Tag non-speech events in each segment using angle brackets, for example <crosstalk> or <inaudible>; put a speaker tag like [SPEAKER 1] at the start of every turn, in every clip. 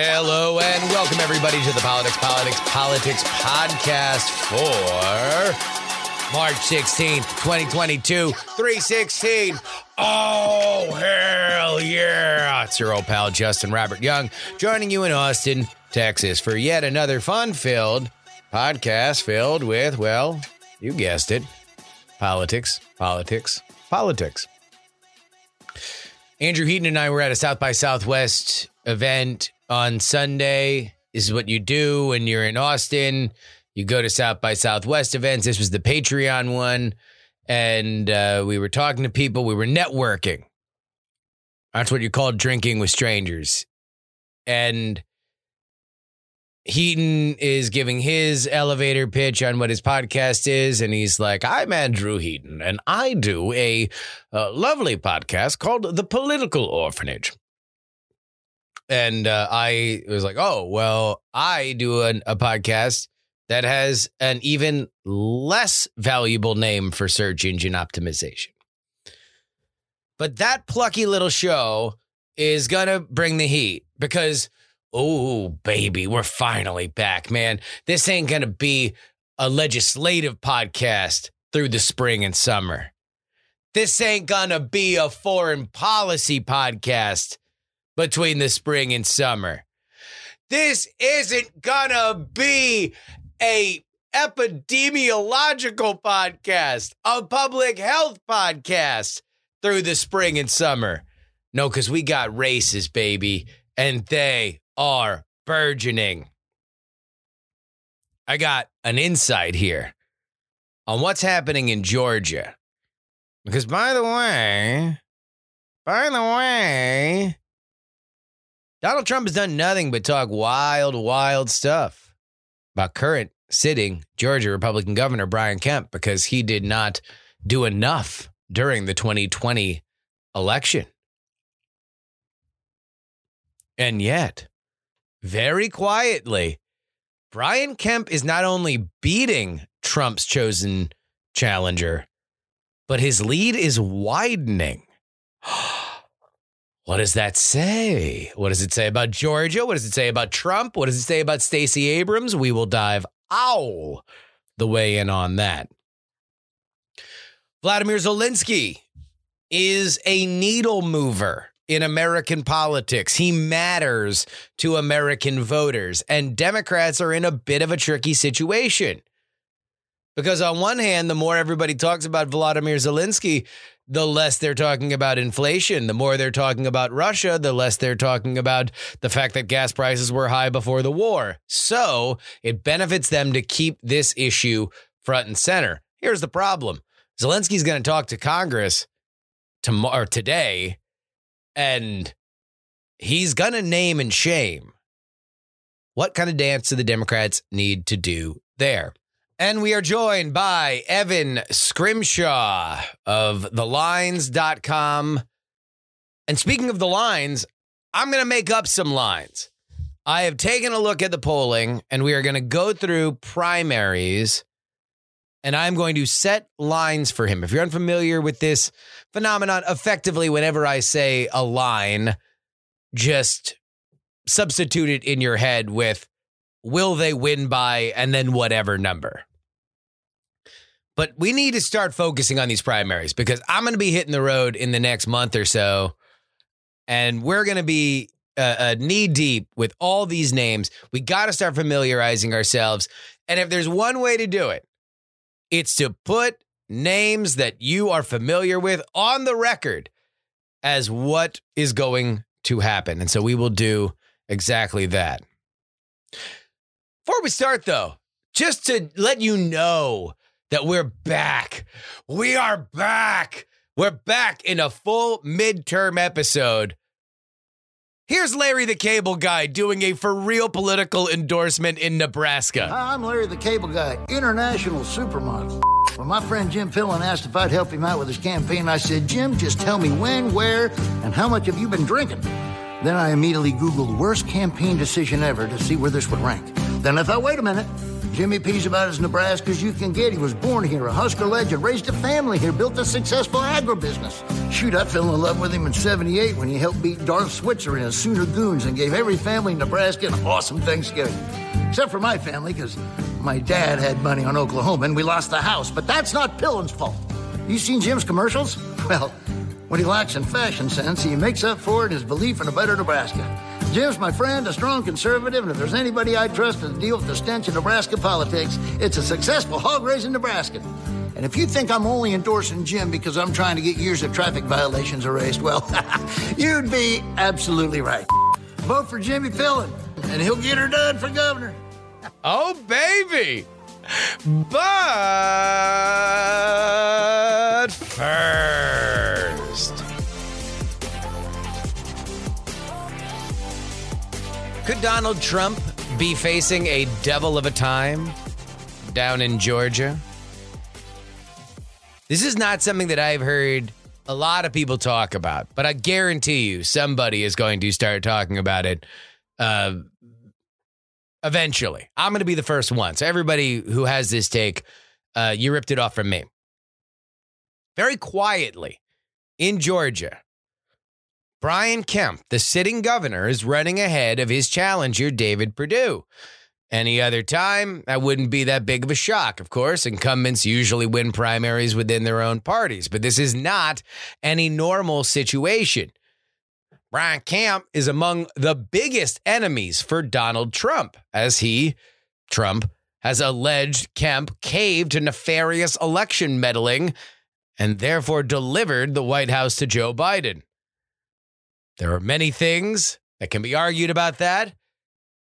[SPEAKER 1] Hello and welcome everybody to the Politics, Politics, Politics podcast for March 16th, 2022, 316. Oh, hell yeah. It's your old pal Justin Robert Young joining you in Austin, Texas for yet another fun filled podcast filled with, well, you guessed it, politics, politics, politics. Andrew Heaton and I were at a South by Southwest event on Sunday. This is what you do when you're in Austin. You go to South by Southwest events. This was the Patreon one. And uh, we were talking to people, we were networking. That's what you call drinking with strangers. And Heaton is giving his elevator pitch on what his podcast is, and he's like, "I'm Andrew Heaton, and I do a, a lovely podcast called The Political Orphanage." And uh, I was like, "Oh, well, I do an, a podcast that has an even less valuable name for search engine optimization." But that plucky little show is gonna bring the heat because Oh, baby, we're finally back, man. This ain't going to be a legislative podcast through the spring and summer. This ain't going to be a foreign policy podcast between the spring and summer. This isn't to be a epidemiological podcast, a public health podcast through the spring and summer. No, because we got races, baby, and they are burgeoning. I got an insight here on what's happening in Georgia. Because, by the way, by the way, Donald Trump has done nothing but talk wild, wild stuff about current sitting Georgia Republican Governor Brian Kemp because he did not do enough during the 2020 election. And yet, very quietly, Brian Kemp is not only beating Trump's chosen challenger, but his lead is widening. <gasps> <gasps> what does that say? What does it say about Georgia? What does it say about Trump? What does it say about Stacey Abrams? We will dive all the way in on that. Vladimir Zelensky is a needle mover in American politics. He matters to American voters. And Democrats are in a bit of a tricky situation. Because on one hand, the more everybody talks about Vladimir Zelensky, the less they're talking about inflation. The more they're talking about Russia, the less they're talking about the fact that gas prices were high before the war. So it benefits them to keep this issue front and center. Here's the problem Zelensky's going to talk to Congress tomorrow, today and he's going to name and shame. What kind of dance do the Democrats need to do there? And we are joined by Evan Scrimshaw of thelines.com. And speaking of the lines, I'm going to make up some lines. I have taken a look at the polling and we are going to go through primaries and I'm going to set lines for him. If you're unfamiliar with this phenomenon, effectively, whenever I say a line, just substitute it in your head with will they win by and then whatever number. But we need to start focusing on these primaries because I'm going to be hitting the road in the next month or so. And we're going to be uh, uh, knee deep with all these names. We got to start familiarizing ourselves. And if there's one way to do it, it's to put names that you are familiar with on the record as what is going to happen. And so we will do exactly that. Before we start, though, just to let you know that we're back. We are back. We're back in a full midterm episode. Here's Larry the Cable Guy doing a for real political endorsement in Nebraska.
[SPEAKER 2] Hi, I'm Larry the Cable Guy, international supermodel. When my friend Jim Pillen asked if I'd help him out with his campaign, I said, Jim, just tell me when, where, and how much have you been drinking? Then I immediately Googled worst campaign decision ever to see where this would rank. Then I thought, wait a minute. Jimmy P's about as Nebraska as you can get. He was born here, a Husker legend, raised a family here, built a successful agribusiness. Shoot, I fell in love with him in 78 when he helped beat Darth Switzer in his Sooner Goons and gave every family in Nebraska an awesome Thanksgiving. Except for my family, because my dad had money on Oklahoma and we lost the house. But that's not Pillen's fault. You seen Jim's commercials? <laughs> Well, what he lacks in fashion sense, he makes up for it in his belief in a better Nebraska. Jim's my friend, a strong conservative, and if there's anybody I trust to deal with the stench of Nebraska politics, it's a successful hog raising Nebraskan. And if you think I'm only endorsing Jim because I'm trying to get years of traffic violations erased, well, <laughs> you'd be absolutely right. Vote for Jimmy Pillen, and he'll get her done for governor.
[SPEAKER 1] Oh, baby. But first. Could Donald Trump be facing a devil of a time down in Georgia? This is not something that I've heard a lot of people talk about, but I guarantee you somebody is going to start talking about it uh, eventually. I'm going to be the first one. So, everybody who has this take, uh, you ripped it off from me. Very quietly in Georgia, Brian Kemp, the sitting governor, is running ahead of his challenger, David Perdue. Any other time, that wouldn't be that big of a shock. Of course, incumbents usually win primaries within their own parties, but this is not any normal situation. Brian Kemp is among the biggest enemies for Donald Trump, as he, Trump, has alleged Kemp caved to nefarious election meddling and therefore delivered the White House to Joe Biden. There are many things that can be argued about that.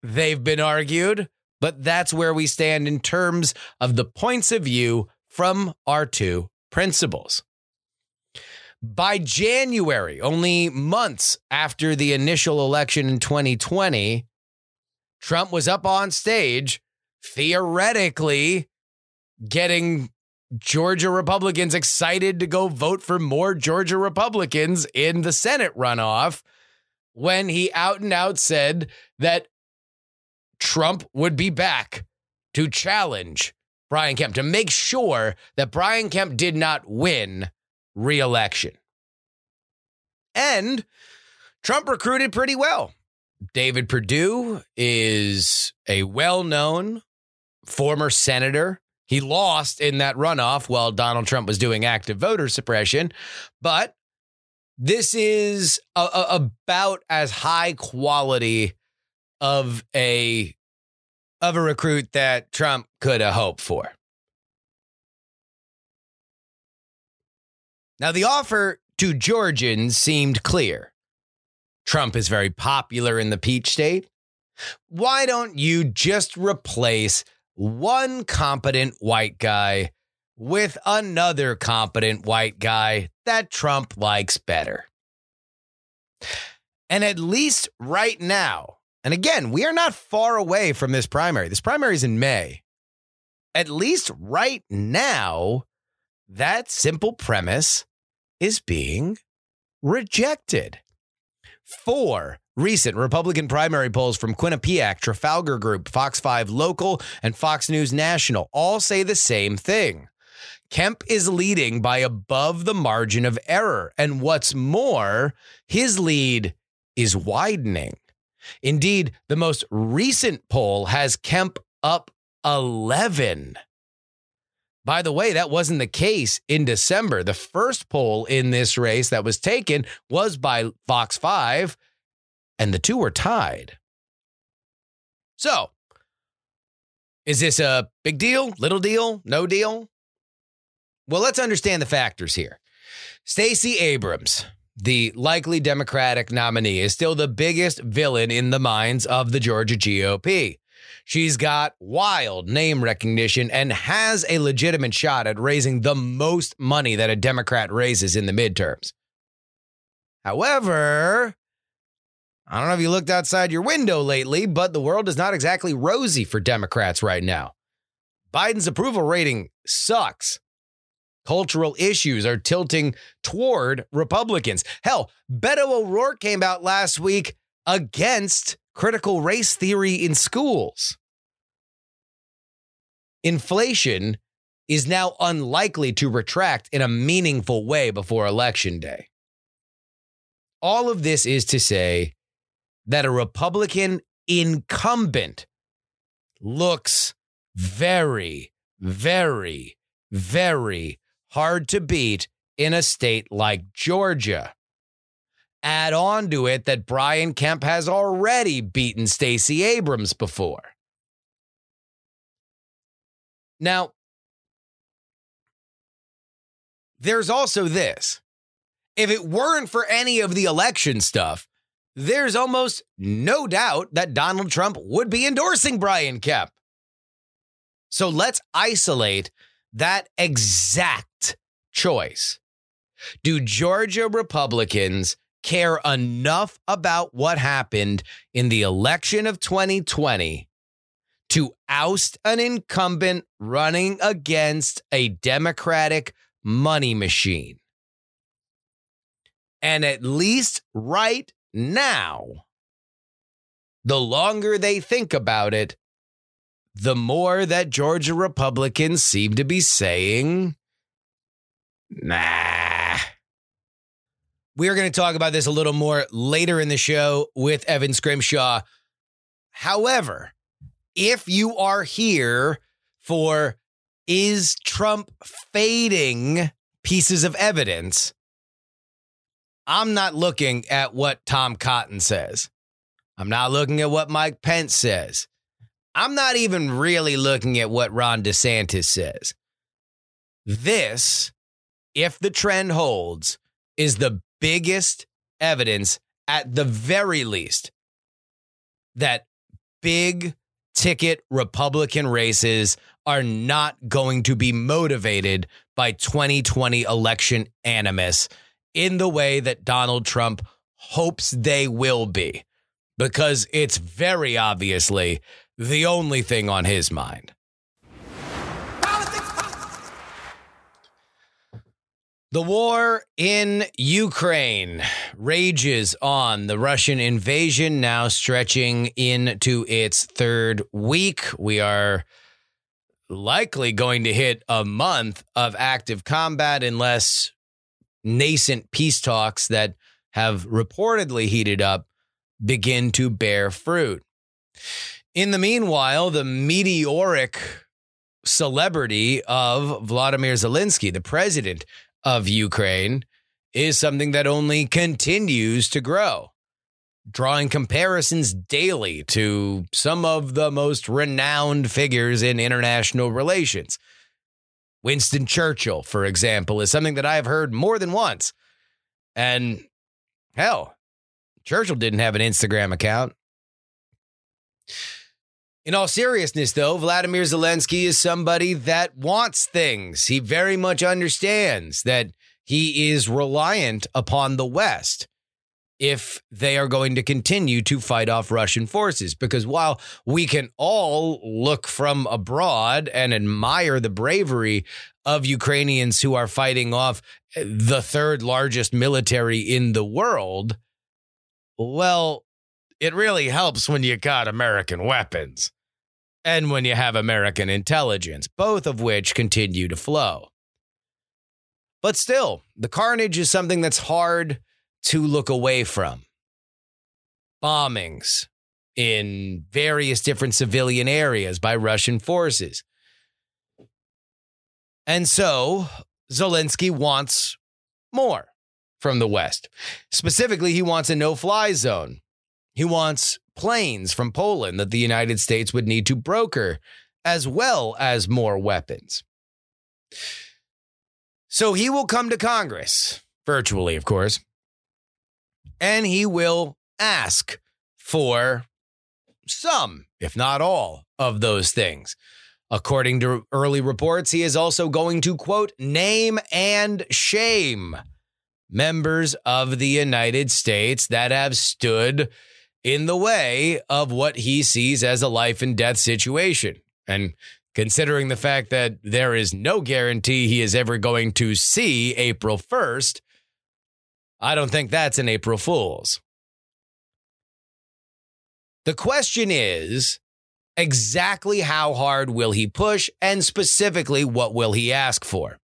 [SPEAKER 1] They've been argued, but that's where we stand in terms of the points of view from our two principles. By January, only months after the initial election in 2020, Trump was up on stage, theoretically getting Georgia Republicans excited to go vote for more Georgia Republicans in the Senate runoff when he out and out said that Trump would be back to challenge Brian Kemp to make sure that Brian Kemp did not win reelection. And Trump recruited pretty well. David Perdue is a well known former senator. He lost in that runoff while Donald Trump was doing active voter suppression. But this is a, a, about as high quality of a of a recruit that Trump could have hoped for. Now, the offer to Georgians seemed clear. Trump is very popular in the Peach State. Why don't you just replace one competent white guy with another competent white guy that Trump likes better? And at least right now, and again, we are not far away from this primary. This primary is in May. At least right now, that simple premise is being rejected. Four recent Republican primary polls from Quinnipiac, Trafalgar Group, Fox 5 Local, and Fox News National all say the same thing. Kemp is leading by above the margin of error. And what's more, his lead is widening. Indeed, the most recent poll has Kemp up 11. By the way, that wasn't the case in December. The first poll in this race that was taken was by Fox 5, and the two were tied. So, is this a big deal, little deal, no deal? Well, let's understand the factors here. Stacey Abrams, the likely Democratic nominee, is still the biggest villain in the minds of the Georgia GOP. She's got wild name recognition and has a legitimate shot at raising the most money that a Democrat raises in the midterms. However, I don't know if you looked outside your window lately, but the world is not exactly rosy for Democrats right now. Biden's approval rating sucks. Cultural issues are tilting toward Republicans. Hell, Beto O'Rourke came out last week against critical race theory in schools. Inflation is now unlikely to retract in a meaningful way before Election Day. All of this is to say that a Republican incumbent looks very, very, very hard to beat in a state like Georgia. Add on to it that Brian Kemp has already beaten Stacey Abrams before. Now, there's also this. If it weren't for any of the election stuff, there's almost no doubt that Donald Trump would be endorsing Brian Kemp. So let's isolate that exact choice. Do Georgia Republicans care enough about what happened in the election of 2020 to oust an incumbent running against a Democratic money machine? And at least right now, the longer they think about it, the more that Georgia Republicans seem to be saying, nah. We're going to talk about this a little more later in the show with Evan Scrimshaw. However, if you are here for is Trump fading pieces of evidence, I'm not looking at what Tom Cotton says. I'm not looking at what Mike Pence says. I'm not even really looking at what Ron DeSantis says. This, if the trend holds, is the biggest evidence, at the very least, that big ticket Republican races are not going to be motivated by 2020 election animus in the way that Donald Trump hopes they will be, because it's very obviously the only thing on his mind. The war in Ukraine rages on. The Russian invasion now stretching into its third week. We are likely going to hit a month of active combat unless nascent peace talks that have reportedly heated up begin to bear fruit. In the meanwhile, the meteoric celebrity of Vladimir Zelensky, the president of Ukraine, is something that only continues to grow, drawing comparisons daily to some of the most renowned figures in international relations. Winston Churchill, for example, is something that I have heard more than once. And hell, Churchill didn't have an Instagram account. In all seriousness, though, Vladimir Zelensky is somebody that wants things. He very much understands that he is reliant upon the West if they are going to continue to fight off Russian forces. Because while we can all look from abroad and admire the bravery of Ukrainians who are fighting off the third largest military in the world, well, it really helps when you got American weapons and when you have American intelligence, both of which continue to flow. But still, the carnage is something that's hard to look away from. Bombings in various different civilian areas by Russian forces. And so Zelensky wants more from the West. Specifically, he wants a no fly zone. He wants planes from Poland that the United States would need to broker, as well as more weapons. So he will come to Congress, virtually, of course, and he will ask for some, if not all, of those things. According to early reports, he is also going to, quote, name and shame members of the United States that have stood in the way of what he sees as a life and death situation. And considering the fact that there is no guarantee he is ever going to see April 1st, I don't think that's an April Fool's. The question is exactly how hard will he push and specifically what will he ask for?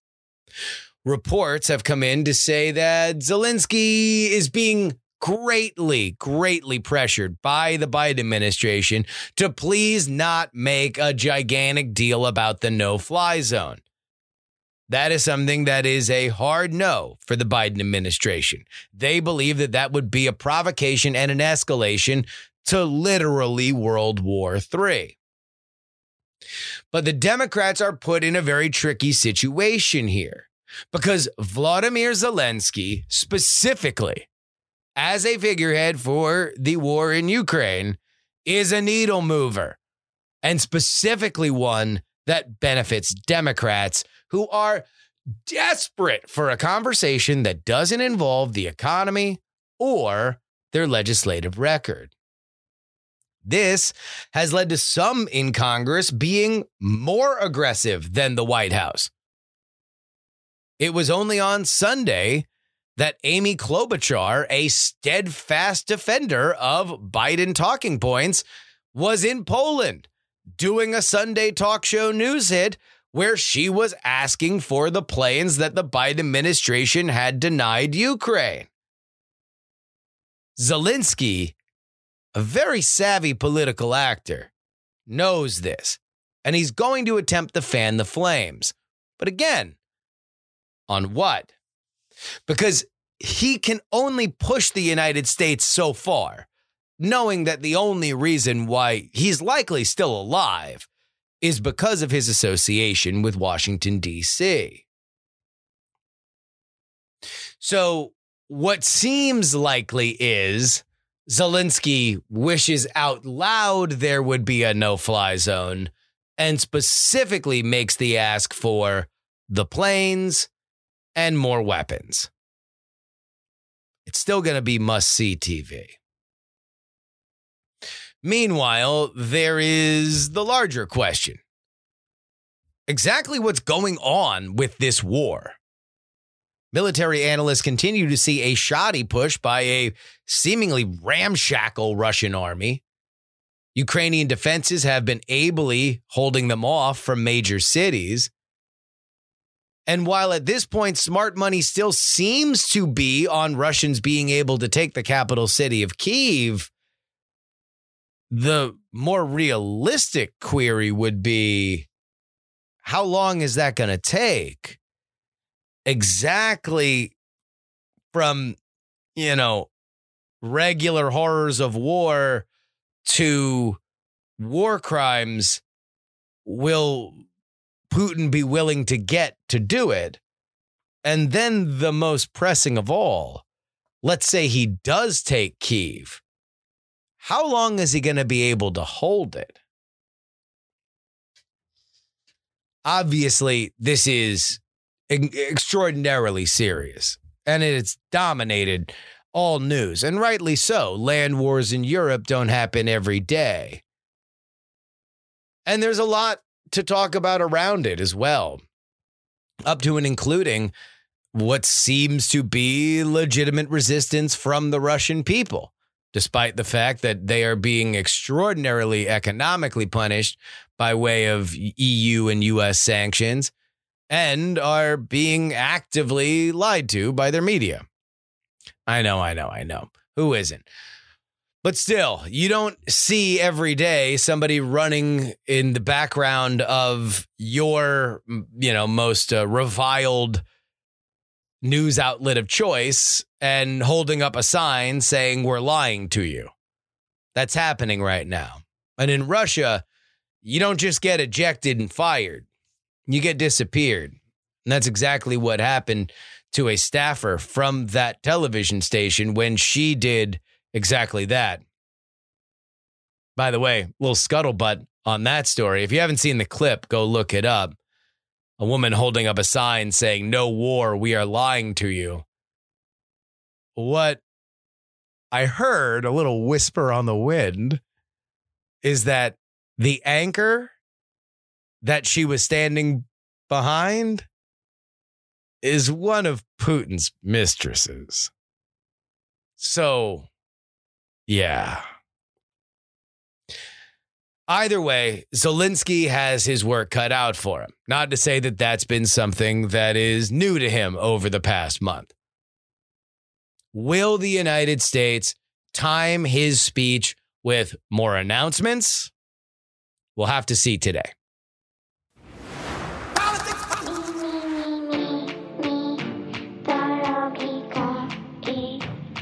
[SPEAKER 1] Reports have come in to say that Zelensky is being greatly, greatly pressured by the Biden administration to please not make a gigantic deal about the no fly zone. That is something that is a hard no for the Biden administration. They believe that that would be a provocation and an escalation to literally World War III. But the Democrats are put in a very tricky situation here because Vladimir Zelensky, specifically, as a figurehead for the war in Ukraine is a needle mover, and specifically one that benefits Democrats who are desperate for a conversation that doesn't involve the economy or their legislative record. This has led to some in Congress being more aggressive than the White House. It was only on Sunday that Amy Klobuchar, a steadfast defender of Biden talking points, was in Poland doing a Sunday talk show news hit where she was asking for the planes that the Biden administration had denied Ukraine. Zelensky, a very savvy political actor, knows this, and he's going to attempt to fan the flames. But again, on what? because he can only push the United States so far, knowing that the only reason why he's likely still alive is because of his association with Washington, D.C. So, what seems likely is Zelensky wishes out loud there would be a no fly zone and specifically makes the ask for the planes and more weapons. It's still going to be must see TV. Meanwhile, there is the larger question exactly what's going on with this war. Military analysts continue to see a shoddy push by a seemingly ramshackle Russian army. Ukrainian defenses have been ably holding them off from major cities. And while at this point, smart money still seems to be on Russians being able to take the capital city of Kiev, the more realistic query would be how long is that going to take? Exactly from, you know, regular horrors of war to war crimes will Putin be willing to get to do it? And then the most pressing of all, let's say he does take Kiev. How long is he going to be able to hold it? Obviously, this is extraordinarily serious and it's dominated all news, and rightly so. Land wars in Europe don't happen every day. And there's a lot to talk about around it as well, up to and including what seems to be legitimate resistance from the Russian people, despite the fact that they are being extraordinarily economically punished by way of EU and US sanctions and are being actively lied to by their media. I know, I know, I know. Who isn't? But still, you don't see every day somebody running in the background of your, you know, most uh, reviled news outlet of choice and holding up a sign saying we're lying to you. That's happening right now. And in Russia, you don't just get ejected and fired, you get disappeared. And that's exactly what happened to a staffer from that television station when she did exactly that. By the way, little scuttlebutt on that story. If you haven't seen the clip, go look it up. A woman holding up a sign saying, No war, we are lying to you. What I heard a little whisper on the wind is that the anchor that she was standing behind is one of Putin's mistresses. So, yeah. Either way, Zelensky has his work cut out for him. Not to say that that's been something that is new to him over the past month. Will the United States time his speech with more announcements? We'll have to see today.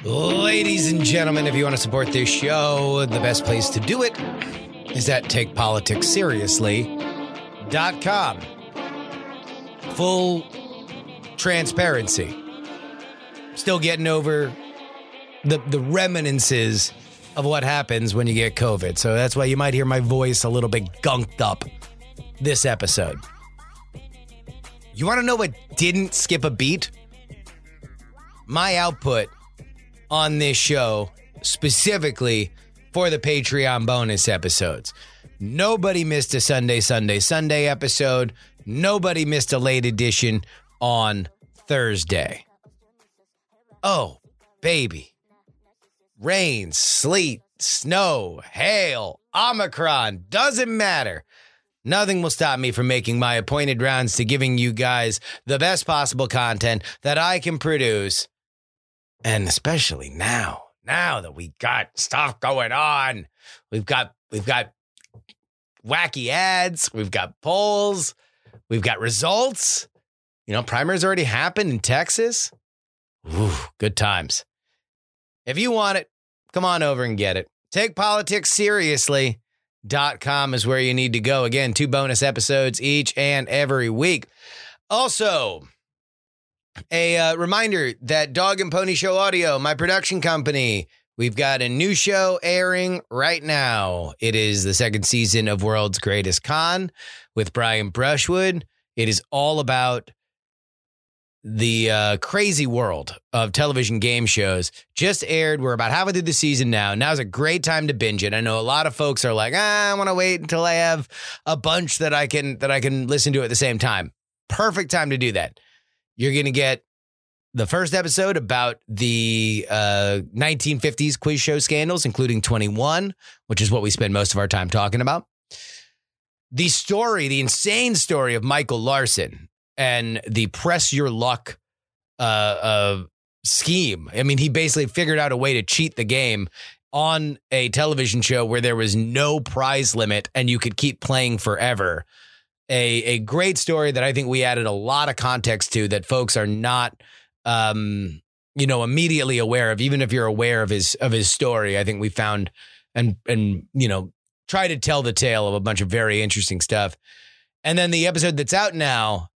[SPEAKER 1] Ladies and gentlemen, if you want to support this show, the best place to do it is at takepoliticsseriously.com. Full transparency. Still getting over the the reminiscences of what happens when you get COVID. So that's why you might hear my voice a little bit gunked up this episode. You want to know what didn't skip a beat? My output on this show specifically for the Patreon bonus episodes. Nobody missed a Sunday, Sunday, Sunday episode. Nobody missed a late edition on Thursday. Oh, baby. Rain, sleet, snow, hail, Omicron, doesn't matter. Nothing will stop me from making my appointed rounds to giving you guys the best possible content that I can produce and especially now, now that we got stuff going on, we've got we've got wacky ads, we've got polls, we've got results. You know, primaries already happened in Texas. Ooh, good times. If you want it, come on over and get it. Take politics seriously. Dot com is where you need to go. Again, two bonus episodes each and every week. Also, a uh, reminder that Dog and Pony Show Audio, my production company, we've got a new show airing right now. It is the second season of World's Greatest Con with Brian Brushwood. It is all about the uh, crazy world of television game shows. Just aired. We're about halfway through the season now. Now's a great time to binge it. I know a lot of folks are like, ah, I want to wait until I have a bunch that I can that I can listen to at the same time. Perfect time to do that. You're going to get the first episode about the uh, 1950s quiz show scandals, including 21, which is what we spend most of our time talking about. The story, the insane story of Michael Larson and the press your luck uh, uh, scheme. I mean, he basically figured out a way to cheat the game on a television show where there was no prize limit and you could keep playing forever a a great story that I think we added a lot of context to that folks are not um you know immediately aware of even if you're aware of his of his story. I think we found and and you know try to tell the tale of a bunch of very interesting stuff. And then the episode that's out now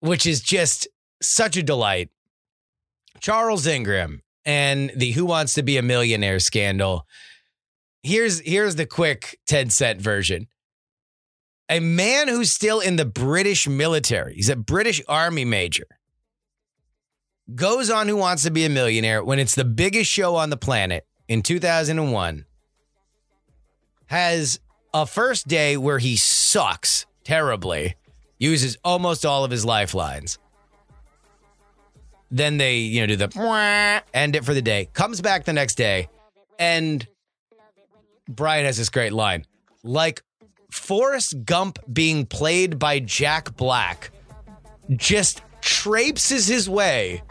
[SPEAKER 1] which is just such a delight Charles Ingram and the Who Wants to Be a Millionaire scandal. Here's here's the quick 10 cent version a man who's still in the British military, he's a British army major, goes on Who Wants to Be a Millionaire when it's the biggest show on the planet in 2001, has a first day where he sucks terribly, uses almost all of his lifelines. Then they, you know, do the end it for the day, comes back the next day, and Brian has this great line like Forrest Gump being played by Jack Black just traipses his way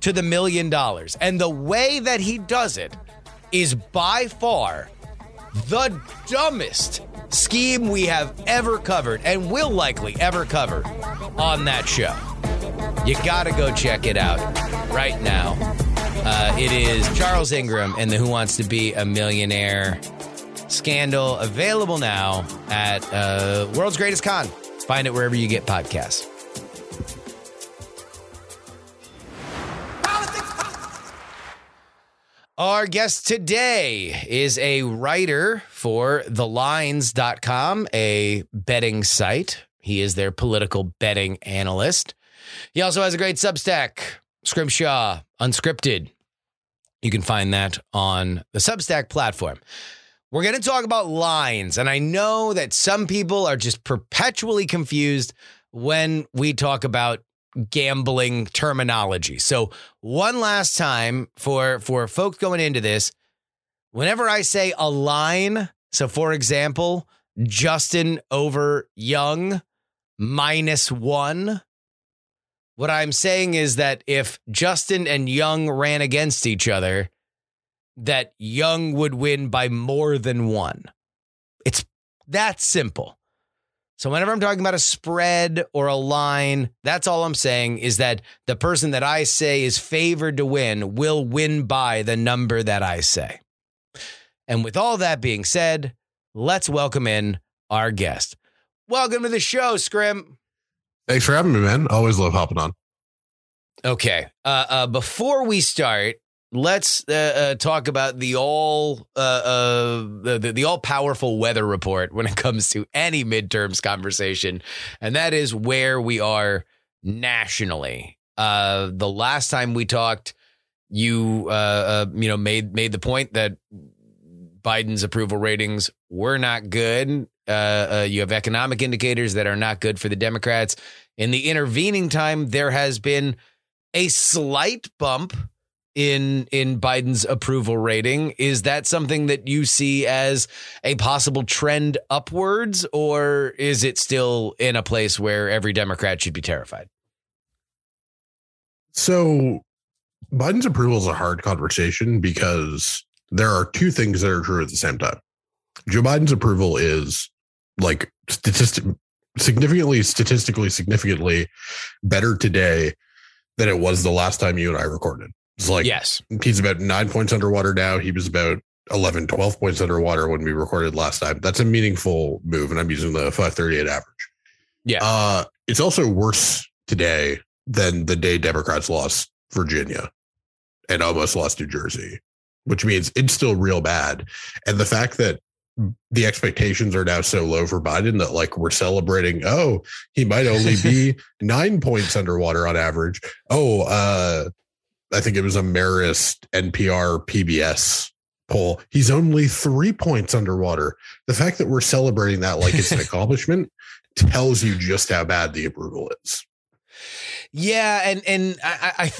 [SPEAKER 1] to the million dollars. And the way that he does it is by far the dumbest scheme we have ever covered and will likely ever cover on that show. You gotta go check it out right now. Uh, it is Charles Ingram and the Who Wants to Be a Millionaire Scandal available now at uh, World's Greatest Con. Find it wherever you get podcasts. Our guest today is a writer for thelines.com, a betting site. He is their political betting analyst. He also has a great Substack, Scrimshaw Unscripted. You can find that on the Substack platform. We're going to talk about lines. And I know that some people are just perpetually confused when we talk about gambling terminology. So, one last time for for folks going into this, whenever I say a line, so for example, Justin over Young minus 1, what I'm saying is that if Justin and Young ran against each other, that Young would win by more than 1. It's that simple. So whenever I'm talking about a spread or a line, that's all I'm saying is that the person that I say is favored to win will win by the number that I say. And with all that being said, let's welcome in our guest. Welcome to the show, Scrim.
[SPEAKER 3] Thanks for having me, man. Always love hopping on.
[SPEAKER 1] Okay. Uh, uh, before we start, let's uh, uh, talk about the all uh, uh, the, the, all powerful weather report when it comes to any midterms conversation, and that is where we are nationally. Uh, the last time we talked, you uh, you know made made the point that Biden's approval ratings were not good. Uh, uh, you have economic indicators that are not good for the Democrats. In the intervening time, there has been a slight bump in in Biden's approval rating. Is that something that you see as a possible trend upwards, or is it still in a place where every Democrat should be terrified?
[SPEAKER 3] So Biden's approval is a hard conversation because there are two things that are true at the same time. Joe Biden's approval is like statistic significantly statistically significantly better today than it was the last time you and I recorded. It's like
[SPEAKER 1] yes,
[SPEAKER 3] he's about nine points underwater now. He was about 11, 12 points underwater when we recorded last time. That's a meaningful move, and I'm using the 538 average.
[SPEAKER 1] Yeah.
[SPEAKER 3] Uh, it's also worse today than the day Democrats lost Virginia and almost lost New Jersey, which means it's still real bad. And the fact that the expectations are now so low for Biden that like we're celebrating, oh, he might only be <laughs> nine points underwater on average. Oh, uh, I think it was a Marist NPR PBS poll. He's only three points underwater. The fact that we're celebrating that like it's an <laughs> accomplishment tells you just how bad the approval is.
[SPEAKER 1] Yeah, and and I, I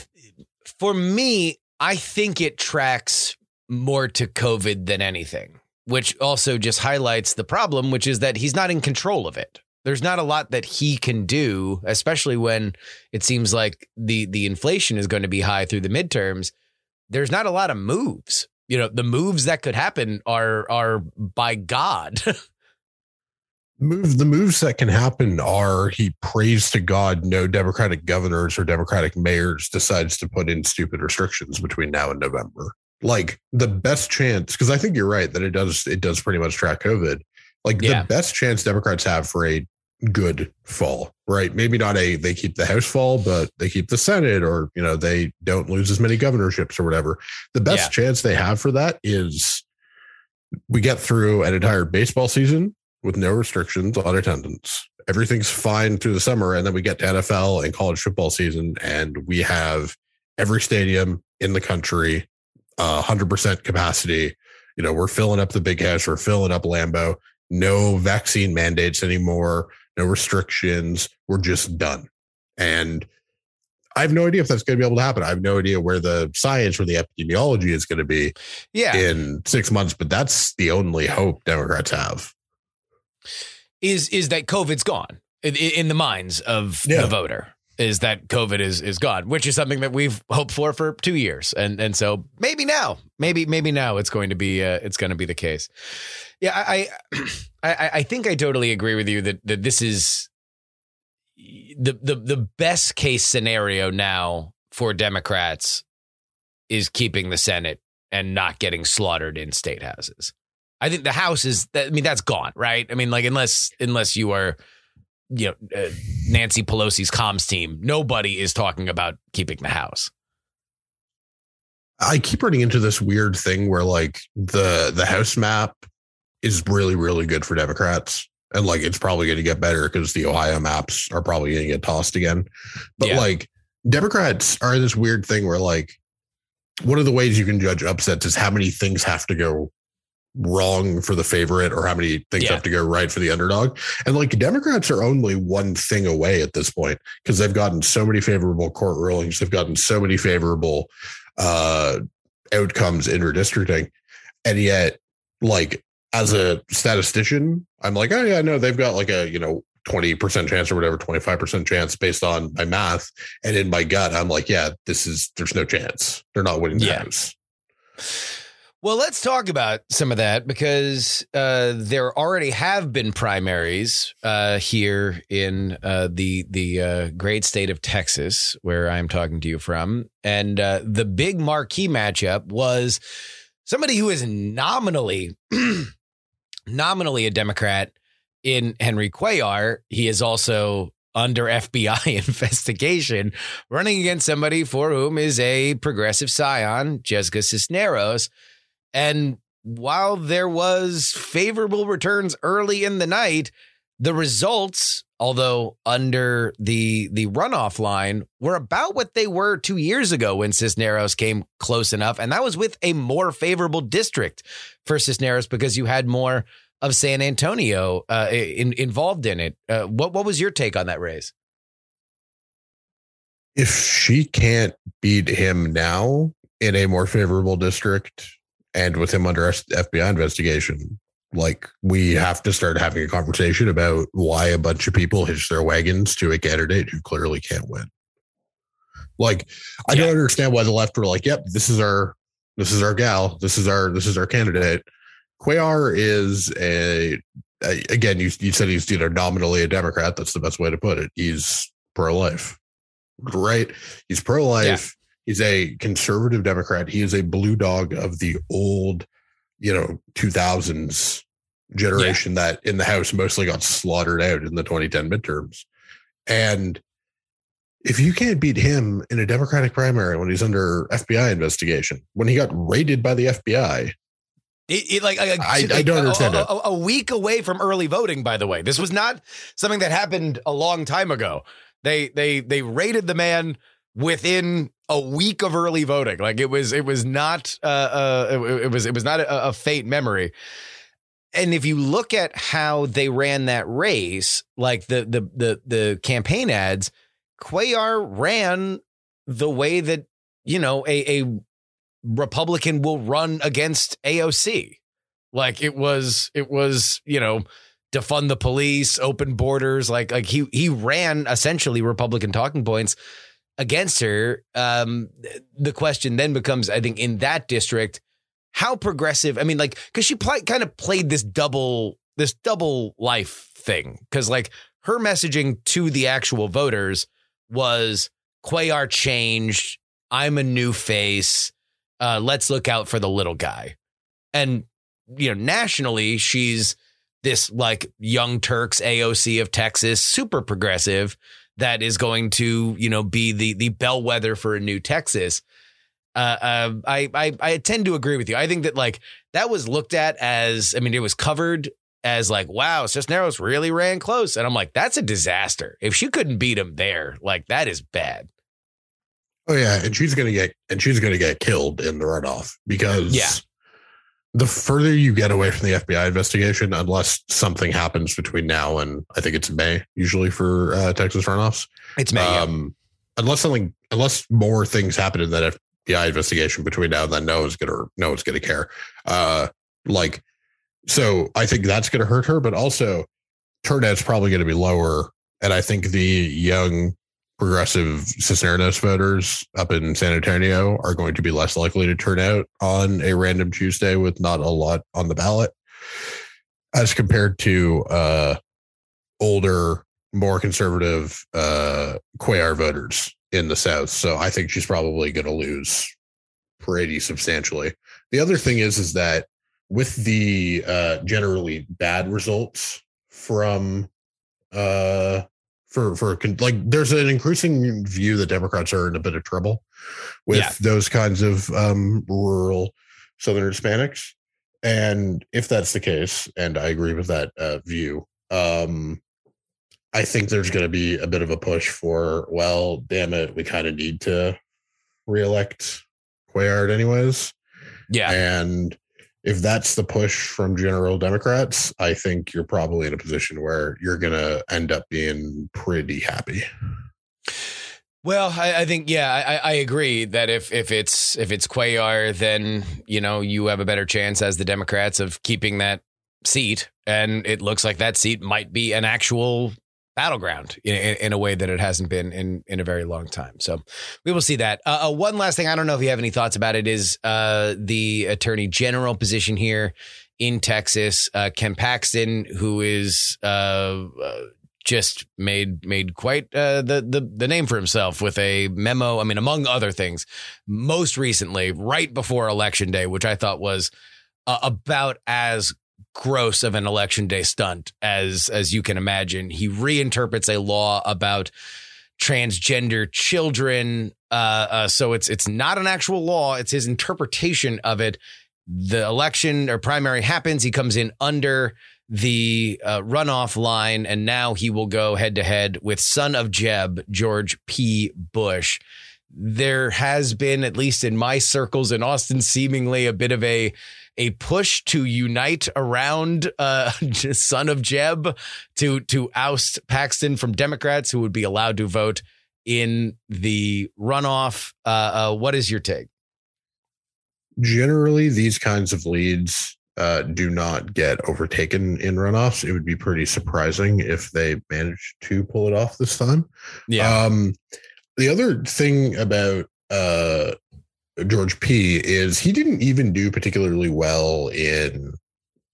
[SPEAKER 1] for me, I think it tracks more to COVID than anything, which also just highlights the problem, which is that he's not in control of it. There's not a lot that he can do, especially when it seems like the the inflation is going to be high through the midterms. There's not a lot of moves. You know, the moves that could happen are are by God. <laughs>
[SPEAKER 3] Move the moves that can happen are he prays to God no Democratic governors or Democratic mayors decides to put in stupid restrictions between now and November. Like the best chance, because I think you're right that it does it does pretty much track COVID. Like yeah. the best chance Democrats have for a good fall, right? Maybe not a they keep the House fall, but they keep the Senate, or you know they don't lose as many governorships or whatever. The best yeah. chance they have for that is we get through an entire baseball season with no restrictions on attendance. Everything's fine through the summer, and then we get to NFL and college football season, and we have every stadium in the country, uh, 100% capacity. You know, we're filling up the big house, we're filling up Lambeau. No vaccine mandates anymore, no restrictions. We're just done. And I have no idea if that's going to be able to happen. I have no idea where the science or the epidemiology is going to be
[SPEAKER 1] yeah.
[SPEAKER 3] in six months, but that's the only hope Democrats have
[SPEAKER 1] is is that COVID's gone in, in the minds of yeah. the voter. Is that COVID is is gone, which is something that we've hoped for for two years, and and so maybe now, maybe maybe now it's going to be uh, it's going to be the case. Yeah, I, <clears throat> I I think I totally agree with you that that this is the the the best case scenario now for Democrats is keeping the Senate and not getting slaughtered in state houses. I think the House is. I mean, that's gone, right? I mean, like unless unless you are, you know, uh, Nancy Pelosi's comms team, nobody is talking about keeping the House.
[SPEAKER 3] I keep running into this weird thing where like the the House map is really really good for Democrats, and like it's probably going to get better because the Ohio maps are probably going to get tossed again. But yeah. like Democrats are this weird thing where like one of the ways you can judge upsets is how many things have to go wrong for the favorite or how many things
[SPEAKER 1] Yeah.
[SPEAKER 3] have to go right for the underdog. And like Democrats are only one thing away at this point because they've gotten so many favorable court rulings, they've gotten so many favorable uh outcomes in redistricting. And yet, like as a statistician, I'm like, oh yeah, no, they've got like a, you know, 20% chance or whatever, 25% chance based on my math. And in my gut, I'm like, yeah, this is there's no chance. They're not winning the
[SPEAKER 1] Yeah.
[SPEAKER 3] house.
[SPEAKER 1] Well, let's talk about some of that because uh, there already have been primaries uh, here in uh, the the uh, great state of Texas, where I'm talking to you from, and uh, the big marquee matchup was somebody who is nominally <clears throat> nominally a Democrat in Henry Cuellar. He is also under FBI <laughs> investigation, running against somebody for whom is a progressive scion, Jessica Cisneros. And while there was favorable returns early in the night, the results, although under the the runoff line, were about what they were two years ago when Cisneros came close enough, and that was with a more favorable district for Cisneros because you had more of San Antonio uh, in, involved in it. Uh, what what was your take on that race?
[SPEAKER 3] If she can't beat him now in a more favorable district and with him under FBI investigation, like we have to start having a conversation about why a bunch of people hitch their wagons to a candidate who clearly can't win. Like, I
[SPEAKER 1] Yeah.
[SPEAKER 3] don't understand why the left were like, "Yep, this is our, this is our gal, this is our, this is our candidate." Cuellar is a, a again. You you said he's you know nominally a Democrat. That's the best way to put it. He's pro life, right? He's pro life. He's a conservative Democrat. He is a blue dog of the old, you know, 2000s generation that in the House mostly got slaughtered out in the 2010 midterms. And if you can't beat him in a Democratic primary when he's under FBI investigation, when he got raided by the FBI,
[SPEAKER 1] It, it, like, like,
[SPEAKER 3] I- I don't understand
[SPEAKER 1] a,
[SPEAKER 3] it.
[SPEAKER 1] a- a week away from early voting. By the way, this was not something that happened a long time ago. They they they raided the man within a week of early voting. Like it was it was not uh, uh it, it was it was not a, a fate memory. And if you look at how they ran that race, like the the the the campaign ads, Cuellar ran the way that you know a a Republican will run against AOC. Like it was, it was, you know, defund the police, open borders. Like, like he he ran essentially Republican talking points against her. Um, the question then becomes, I think, in that district, how progressive? I mean, like, because she play, kind of played this double this double life thing. Because like her messaging to the actual voters was Cuellar changed. I'm a new face. Uh, let's look out for the little guy. And you know, nationally, she's this like young Turks AOC of Texas, super progressive that is going to, you know, be the the bellwether for a new Texas. Uh, uh, I, I I tend to agree with you. I think that like that was looked at as, I mean, it was covered as like, wow, Cisneros really ran close, and I'm like, that's a disaster. If she couldn't beat him there, like that is bad.
[SPEAKER 3] Oh yeah, and she's gonna get and she's gonna get killed in the runoff because
[SPEAKER 1] Yeah.
[SPEAKER 3] The further you get away from the FBI investigation, unless something happens between now and I think it's May usually for uh, Texas runoffs.
[SPEAKER 1] It's May. yeah.
[SPEAKER 3] Um, unless something, unless more things happen in that FBI investigation between now and then, no one's gonna no one's gonna care. Uh, like, so I think that's gonna hurt her, but also turnout's probably gonna be lower, and I think the young progressive Cisneros voters up in San Antonio are going to be less likely to turn out on a random Tuesday with not a lot on the ballot as compared to uh, older, more conservative uh, Cuellar voters in the South. So I think she's probably going to lose pretty substantially. The other thing is, is that with the uh, generally bad results from uh for for like there's an increasing view that democrats are in a bit of trouble with
[SPEAKER 1] Yeah.
[SPEAKER 3] those kinds of um rural southern hispanics and if that's the case and i agree with that uh, view um i think there's going to be a bit of a push for well damn it we kind of need to reelect Cuellar anyways.
[SPEAKER 1] Yeah.
[SPEAKER 3] And if that's the push from general Democrats, I think you're probably in a position where you're going to end up being pretty happy.
[SPEAKER 1] Well, I, I think yeah, I, I agree that if if it's if it's Cuellar, then you know you have a better chance as the Democrats of keeping that seat, and it looks like that seat might be an actual battleground in, in, in, a way that it hasn't been in in a very long time. So we will see that. Uh, uh, one last thing, I don't know if you have any thoughts about it, is uh, the attorney general position here in Texas. Uh, Ken Paxton, who is uh, uh, just made made quite uh, the the the name for himself with a memo. I mean, among other things, most recently, right before election day, which I thought was uh, about as gross of an election day stunt as as you can imagine. He reinterprets a law about transgender children. Uh, uh, so it's it's not an actual law; it's his interpretation of it. The election or primary happens. He comes in under the uh, runoff line, and now he will go head to head with son of Jeb, George P. Bush. There has been, at least in my circles in Austin, seemingly a bit of a a push to unite around uh, <laughs> son of Jeb to to oust Paxton from Democrats who would be allowed to vote in the runoff. Uh, uh, what is your take?
[SPEAKER 3] Generally, these kinds of leads uh, do not get overtaken in runoffs. It would be pretty surprising if they managed to pull it off this time.
[SPEAKER 1] Yeah. Um,
[SPEAKER 3] the other thing about uh, George P is he didn't even do particularly well in.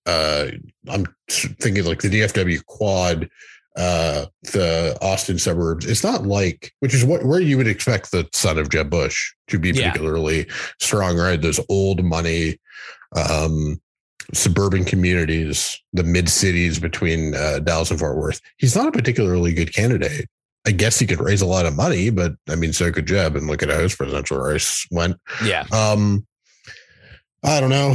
[SPEAKER 3] Uh, I'm thinking like the DFW quad, uh, the Austin suburbs. It's not like, which is what where you would expect the son of Jeb Bush to be particularly yeah. strong, right? Those old money, um, suburban communities, the mid cities between uh, Dallas and Fort Worth. He's not a particularly good candidate. I guess he could raise a lot of money, but I mean, so could Jeb. And look at how his presidential race went.
[SPEAKER 1] Yeah.
[SPEAKER 3] Um, I don't know.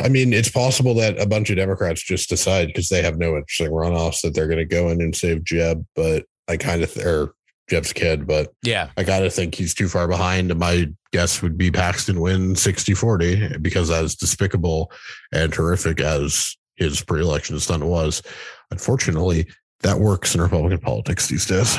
[SPEAKER 3] I mean, it's possible that a bunch of Democrats just decide because they have no interesting runoffs that they're going to go in and save Jeb. But I kind of, th- or Jeb's kid, but
[SPEAKER 1] yeah,
[SPEAKER 3] I gotta think he's too far behind. And my guess would be Paxton win 60 40 because as despicable and terrific as his pre election stunt was, unfortunately, that works in Republican politics these days.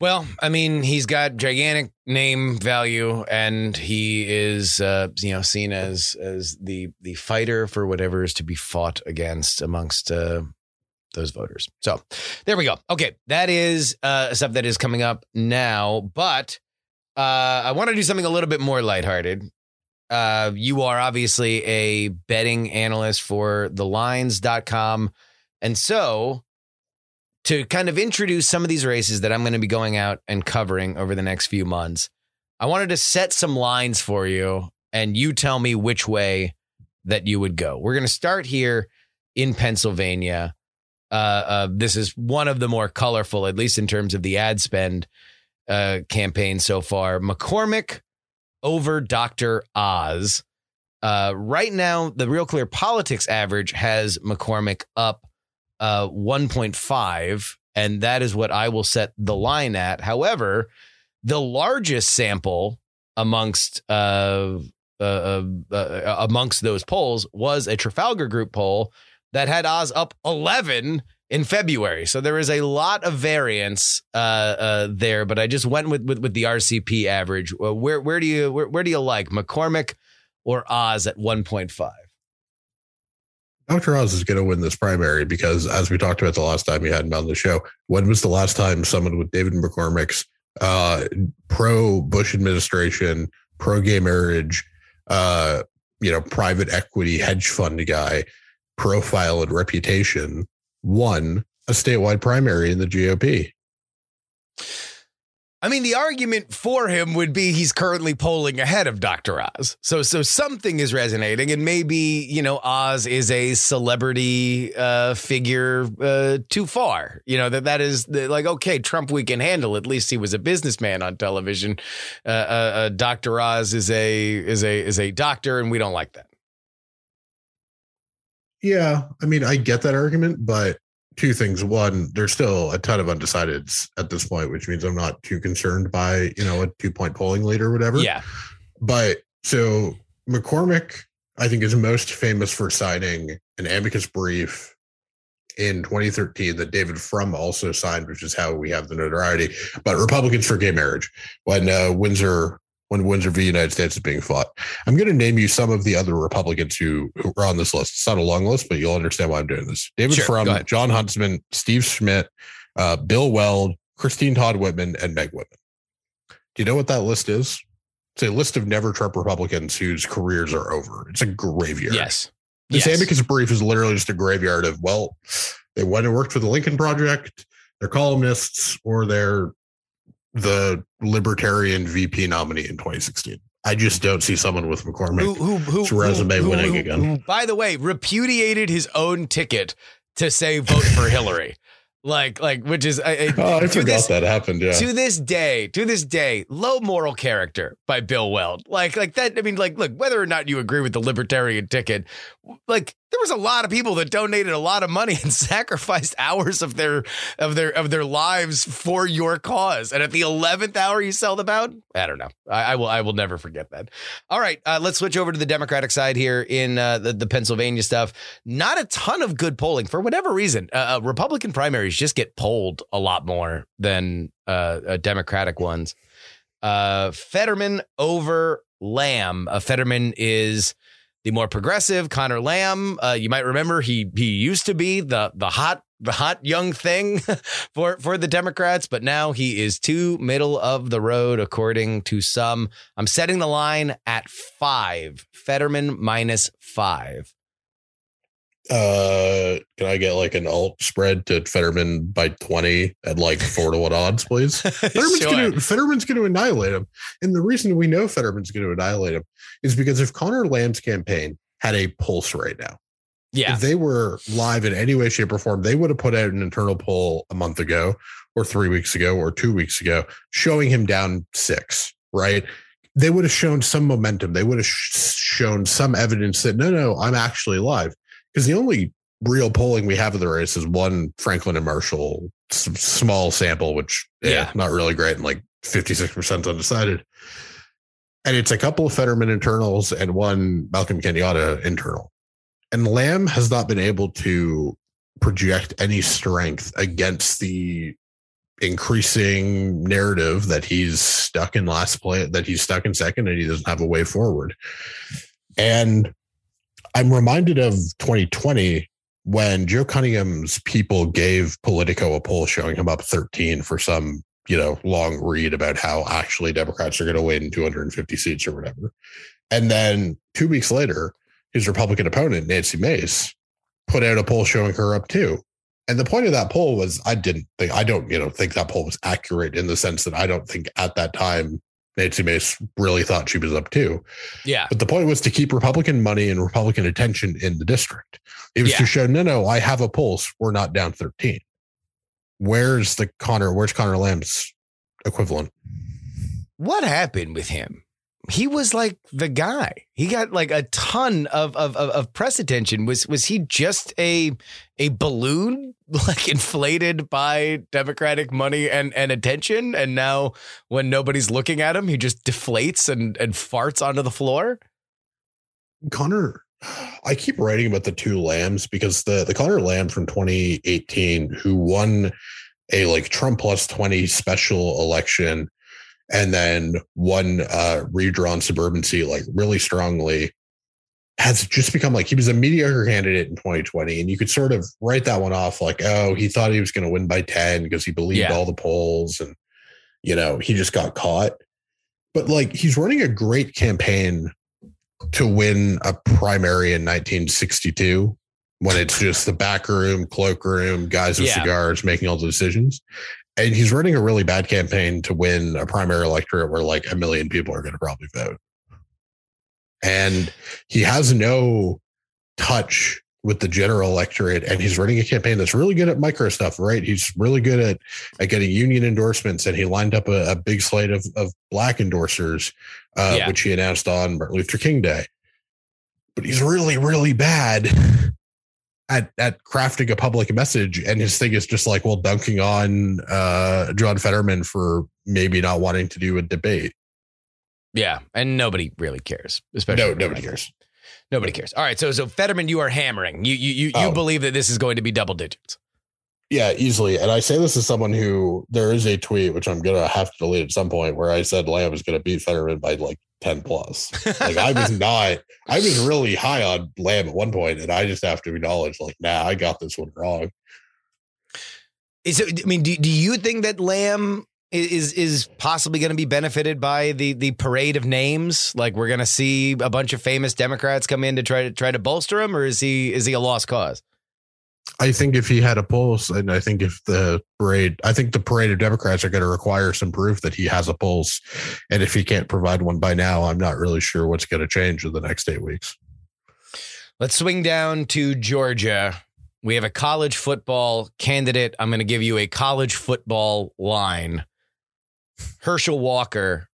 [SPEAKER 1] Well, I mean, he's got gigantic name value, and he is, uh, you know, seen as as the the fighter for whatever is to be fought against amongst uh, those voters. So there we go. Okay, that is uh, stuff that is coming up now. But uh, I want to do something a little bit more lighthearted. Uh, you are obviously a betting analyst for thelines.com. And so to kind of introduce some of these races that I'm going to be going out and covering over the next few months, I wanted to set some lines for you and you tell me which way that you would go. We're going to start here in Pennsylvania. Uh, uh, this is one of the more colorful, at least in terms of the ad spend uh, campaign so far. McCormick over Dr. Oz. Uh, right now, the Real Clear Politics average has McCormick up uh, 1.5, and that is what I will set the line at. However, the largest sample amongst uh, uh, uh, amongst those polls was a Trafalgar Group poll that had Oz up 11 in February. So there is a lot of variance uh, uh, there, but I just went with, with, with the RCP average. Uh, where where do you where, where do you like McCormick or Oz at 1.5?
[SPEAKER 3] Dr. Oz is going to win this primary because, as we talked about the last time we had him on the show, when was the last time someone with David McCormick's uh, pro Bush administration, pro gay marriage, uh, you know, private equity hedge fund guy profile and reputation won a statewide primary in the GOP.
[SPEAKER 1] I mean, the argument for him would be he's currently polling ahead of Dr. Oz. So, so something is resonating, and maybe you know Oz is a celebrity uh, figure uh, too far. You know that that is the, like okay, Trump we can handle. At least he was a businessman on television. Uh, uh, uh Dr. Oz is a is a is a doctor, and we don't like that.
[SPEAKER 3] Yeah, I mean, I get that argument, but two things. One, there's still a ton of undecideds at this point, which means I'm not too concerned by, you know, a two point polling lead or whatever.
[SPEAKER 1] Yeah.
[SPEAKER 3] But so McCormick, I think, is most famous for signing an amicus brief in 2013 that David Frum also signed, which is how we have the notoriety. But Republicans for gay marriage when uh, Windsor when Windsor v. United States is being fought. I'm going to name you some of the other Republicans who, who are on this list. It's not a long list, but you'll understand why I'm doing this. David
[SPEAKER 1] Sure,
[SPEAKER 3] Frum. Jon Huntsman, Steve Schmidt, uh, Bill Weld, Christine Todd Whitman, and Meg Whitman. Do you know what that list is? It's a list of never Trump Republicans whose careers are over. It's a graveyard.
[SPEAKER 1] Yes.
[SPEAKER 3] This
[SPEAKER 1] yes.
[SPEAKER 3] amicus brief is literally just a graveyard of, well, they went and worked for the Lincoln Project, they're columnists, or they're the libertarian VP nominee in 2016. I just don't see someone with McCormick.
[SPEAKER 1] who, who, who,
[SPEAKER 3] resume winning again.
[SPEAKER 1] by the way, repudiated his own ticket to say vote for Hillary. Like, like, which is, I, I,
[SPEAKER 3] Oh, I forgot
[SPEAKER 1] this,
[SPEAKER 3] that happened. Yeah.
[SPEAKER 1] To this day, to this day, low moral character by Bill Weld. Like, like that. I mean, like, look, whether or not you agree with the libertarian ticket, like, there was a lot of people that donated a lot of money and <laughs> sacrificed hours of their of their of their lives for your cause. And at the eleventh hour, you sell them out. I don't know. I, I will. I will never forget that. All right, uh, let's switch over to the Democratic side here in uh, the the Pennsylvania stuff. Not a ton of good polling for whatever reason. Uh, uh, Republican primaries just get polled a lot more than uh, uh, Democratic ones. Fetterman over Lamb. Fetterman is the more progressive. Connor Lamb. Uh, you might remember he he used to be the the hot the hot young thing <laughs> for for the Democrats, but now he is too middle of the road according to some. I'm setting the line at five. Fetterman minus five.
[SPEAKER 3] Uh, can I get like an alt spread to Fetterman by 20 at like four to one odds, please? <laughs> Fetterman's
[SPEAKER 1] Sure.
[SPEAKER 3] going to Fetterman's to annihilate him, and the reason we know Fetterman's going to annihilate him is because if Connor Lamb's campaign had a pulse right now,
[SPEAKER 1] Yeah.
[SPEAKER 3] if they were live in any way, shape, or form, they would have put out an internal poll a month ago, or three weeks ago, or two weeks ago, showing him down six. Right? They would have shown some momentum. They would have sh- shown some evidence that no, no, I'm actually live. Because the only real polling we have of the race is one Franklin and Marshall small sample, which yeah,
[SPEAKER 1] Yeah.
[SPEAKER 3] not really great, and like 56% undecided. And it's a couple of Fetterman internals and one Malcolm Kenyatta internal. And Lamb has not been able to project any strength against the increasing narrative that he's stuck in last place, that he's stuck in second and he doesn't have a way forward. And I'm reminded of 2020 when Joe Cunningham's people gave Politico a poll showing him up 13 for some, you know, long read about how actually Democrats are going to win 250 seats or whatever. And then two weeks later, his Republican opponent, Nancy Mace, put out a poll showing her up too. And the point of that poll was I didn't think I don't, you know, think that poll was accurate in the sense that I don't think at that time Nancy Mace really thought she was up too.
[SPEAKER 1] Yeah.
[SPEAKER 3] But the point was to keep Republican money and Republican attention in the district. It was
[SPEAKER 1] Yeah.
[SPEAKER 3] to show, no, no, I have a pulse. We're not down 13. Where's the Connor? Where's Connor Lamb's equivalent?
[SPEAKER 1] What happened with him? He was like the guy. He got like a ton of of of, of press attention. Was was he just a a balloon <laughs> like inflated by Democratic money and and attention? And now when nobody's looking at him, he just deflates and and farts onto the floor.
[SPEAKER 3] Connor, I keep writing about the two lambs because the the Connor Lamb from 2018 who won a like Trump plus 20 special election and then one uh redrawn suburban seat like really strongly has just become like he was a mediocre candidate in 2020 and you could sort of write that one off like oh he thought he was going to win by 10 because he believed
[SPEAKER 1] Yeah.
[SPEAKER 3] all the polls and you know he just got caught but like he's running a great campaign to win a primary in 1962 when it's just the back room, cloakroom, guys with
[SPEAKER 1] Yeah.
[SPEAKER 3] cigars making all the decisions. And he's running a really bad campaign to win a primary electorate where like a million people are going to probably vote. And he has no touch with the general electorate and he's running a campaign that's really good at micro stuff right he's really good at, at getting union endorsements and he lined up a, a big slate of, of black endorsers uh,
[SPEAKER 1] Yeah.
[SPEAKER 3] which he announced on martin luther king day but he's really really bad at at crafting a public message and his thing is just like well dunking on uh john fetterman for maybe not wanting to do a debate
[SPEAKER 1] Yeah, and nobody really cares, especially
[SPEAKER 3] No, nobody cares.
[SPEAKER 1] Nobody cares. All right, so so Fetterman, you are hammering. You you you, you
[SPEAKER 3] Oh.
[SPEAKER 1] believe that this is going to be double digits.
[SPEAKER 3] Yeah, easily. And I say this as someone who there is a tweet which I'm gonna have to delete at some point where I said Lamb is gonna beat Fetterman by like 10 plus. Like I was <laughs> not I was really high on Lamb at one point, and I just have to acknowledge, like, nah, I got this one wrong.
[SPEAKER 1] Is it, I mean, do, do you think that Lamb is is possibly going to be benefited by the the parade of names? Like we're going to see a bunch of famous Democrats come in to try to try to bolster him, or is he is he a lost cause?
[SPEAKER 3] I think if he had a pulse, and I think if the parade, I think the parade of Democrats are going to require some proof that he has a pulse. And if he can't provide one by now, I'm not really sure what's going to change in the next eight weeks.
[SPEAKER 1] Let's swing down to Georgia. We have a college football candidate. I'm going to give you a college football line. Herschel Walker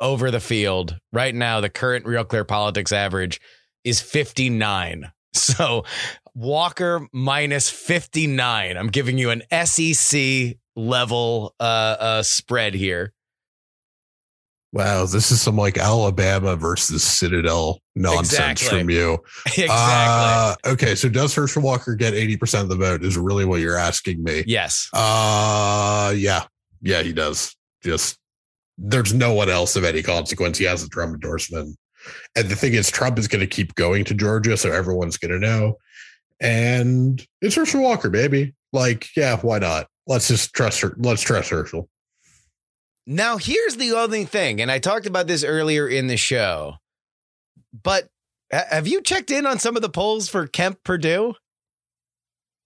[SPEAKER 1] over the field. Right now, the current Real Clear Politics average is 59. <laughs> So Walker minus 59. I'm giving you an SEC level uh, uh, spread here.
[SPEAKER 3] Wow, this is some like Alabama versus Citadel nonsense
[SPEAKER 1] Exactly.
[SPEAKER 3] from you. <laughs>
[SPEAKER 1] exactly.
[SPEAKER 3] Uh, okay, so does Herschel Walker get 80% of the vote? Is really what you're asking me.
[SPEAKER 1] yes.
[SPEAKER 3] Uh yeah. Yeah, he does. Just there's no one else of any consequence. He has a Trump endorsement. And the thing is, Trump is going to keep going to Georgia, so everyone's going to know. And it's Herschel Walker, baby. Like, yeah, why not? Let's just trust her. Let's trust Herschel.
[SPEAKER 1] Now, here's the only thing, and I talked about this earlier in the show, but have you checked in on some of the polls for Kemp Perdue?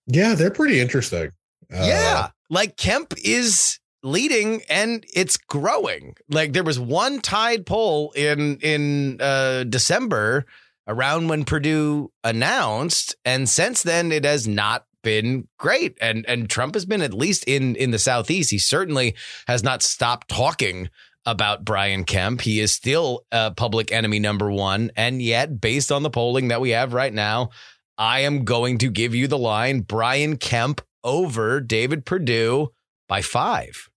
[SPEAKER 3] Yeah, they're pretty interesting. Uh,
[SPEAKER 1] yeah. Like Kemp is leading and it's growing. Like there was one tied poll in in uh December around when Perdue announced and since then it has not been great. And and Trump has been at least in in the southeast. He certainly has not stopped talking about Brian Kemp. He is still uh, public enemy number 1 and yet based on the polling that we have right now I am going to give you the line Brian Kemp over David Perdue by 5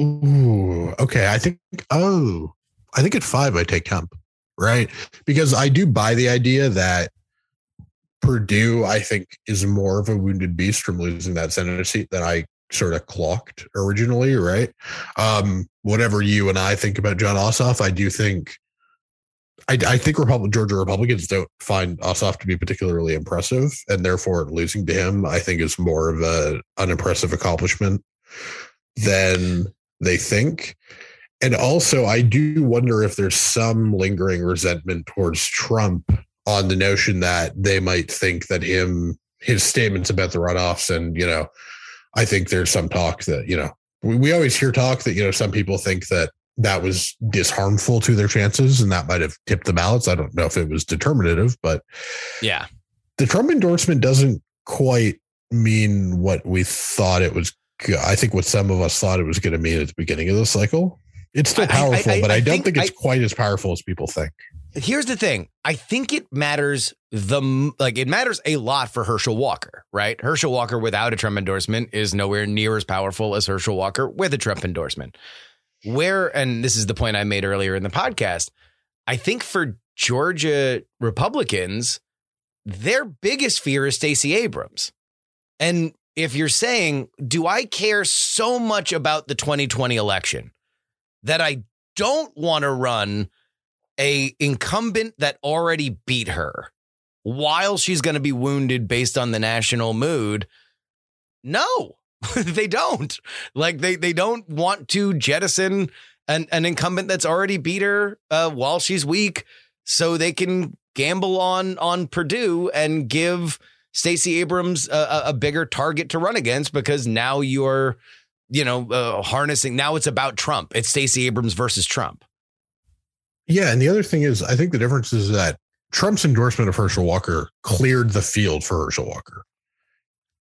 [SPEAKER 3] Ooh, okay. I think, oh, I think at five, I take Kemp, right? Because I do buy the idea that Perdue, I think, is more of a wounded beast from losing that Senate seat than I sort of clocked originally, right? Um, whatever you and I think about Jon Ossoff, I do think. I, I think Republic, Georgia Republicans don't find Ossoff to be particularly impressive, and therefore losing to him, I think, is more of a unimpressive accomplishment than they think. And also, I do wonder if there's some lingering resentment towards Trump on the notion that they might think that him, his statements about the runoffs, and, you know, I think there's some talk that, you know, we, we always hear talk that, you know, some people think that that was disharmful to their chances and that might have tipped the ballots. I don't know if it was determinative, but
[SPEAKER 1] Yeah.
[SPEAKER 3] the Trump endorsement doesn't quite mean what we thought it was. I think what some of us thought it was going to mean at the beginning of the cycle. It's still
[SPEAKER 1] I- I-
[SPEAKER 3] powerful,
[SPEAKER 1] I-
[SPEAKER 3] but I,
[SPEAKER 1] I
[SPEAKER 3] don't
[SPEAKER 1] think
[SPEAKER 3] think, it's quite as powerful as people think.
[SPEAKER 1] Here's the thing. I think it matters the like it matters a lot for Herschel Walker, right? Herschel Walker without a Trump endorsement is nowhere near as powerful as Herschel Walker with a Trump endorsement. Where and this is the point I made earlier in the podcast. I think for Georgia Republicans, their biggest fear is Stacey Abrams. And if you're saying, do I care so much about the 2020 election that I don't want to run a incumbent that already beat her while she's going to be wounded based on the national mood? No, <laughs> they don't. Like they they don't want to jettison an, an incumbent that's already beat her uh, while she's weak, so they can gamble on on Perdue and give Stacey Abrams a, a- a bigger target to run against because now you're, you know, uh, harnessing. Now it's about Trump. It's Stacey Abrams versus Trump.
[SPEAKER 3] Yeah, and the other thing is, I think the difference is that Trump's endorsement of Herschel Walker cleared the field for Herschel Walker.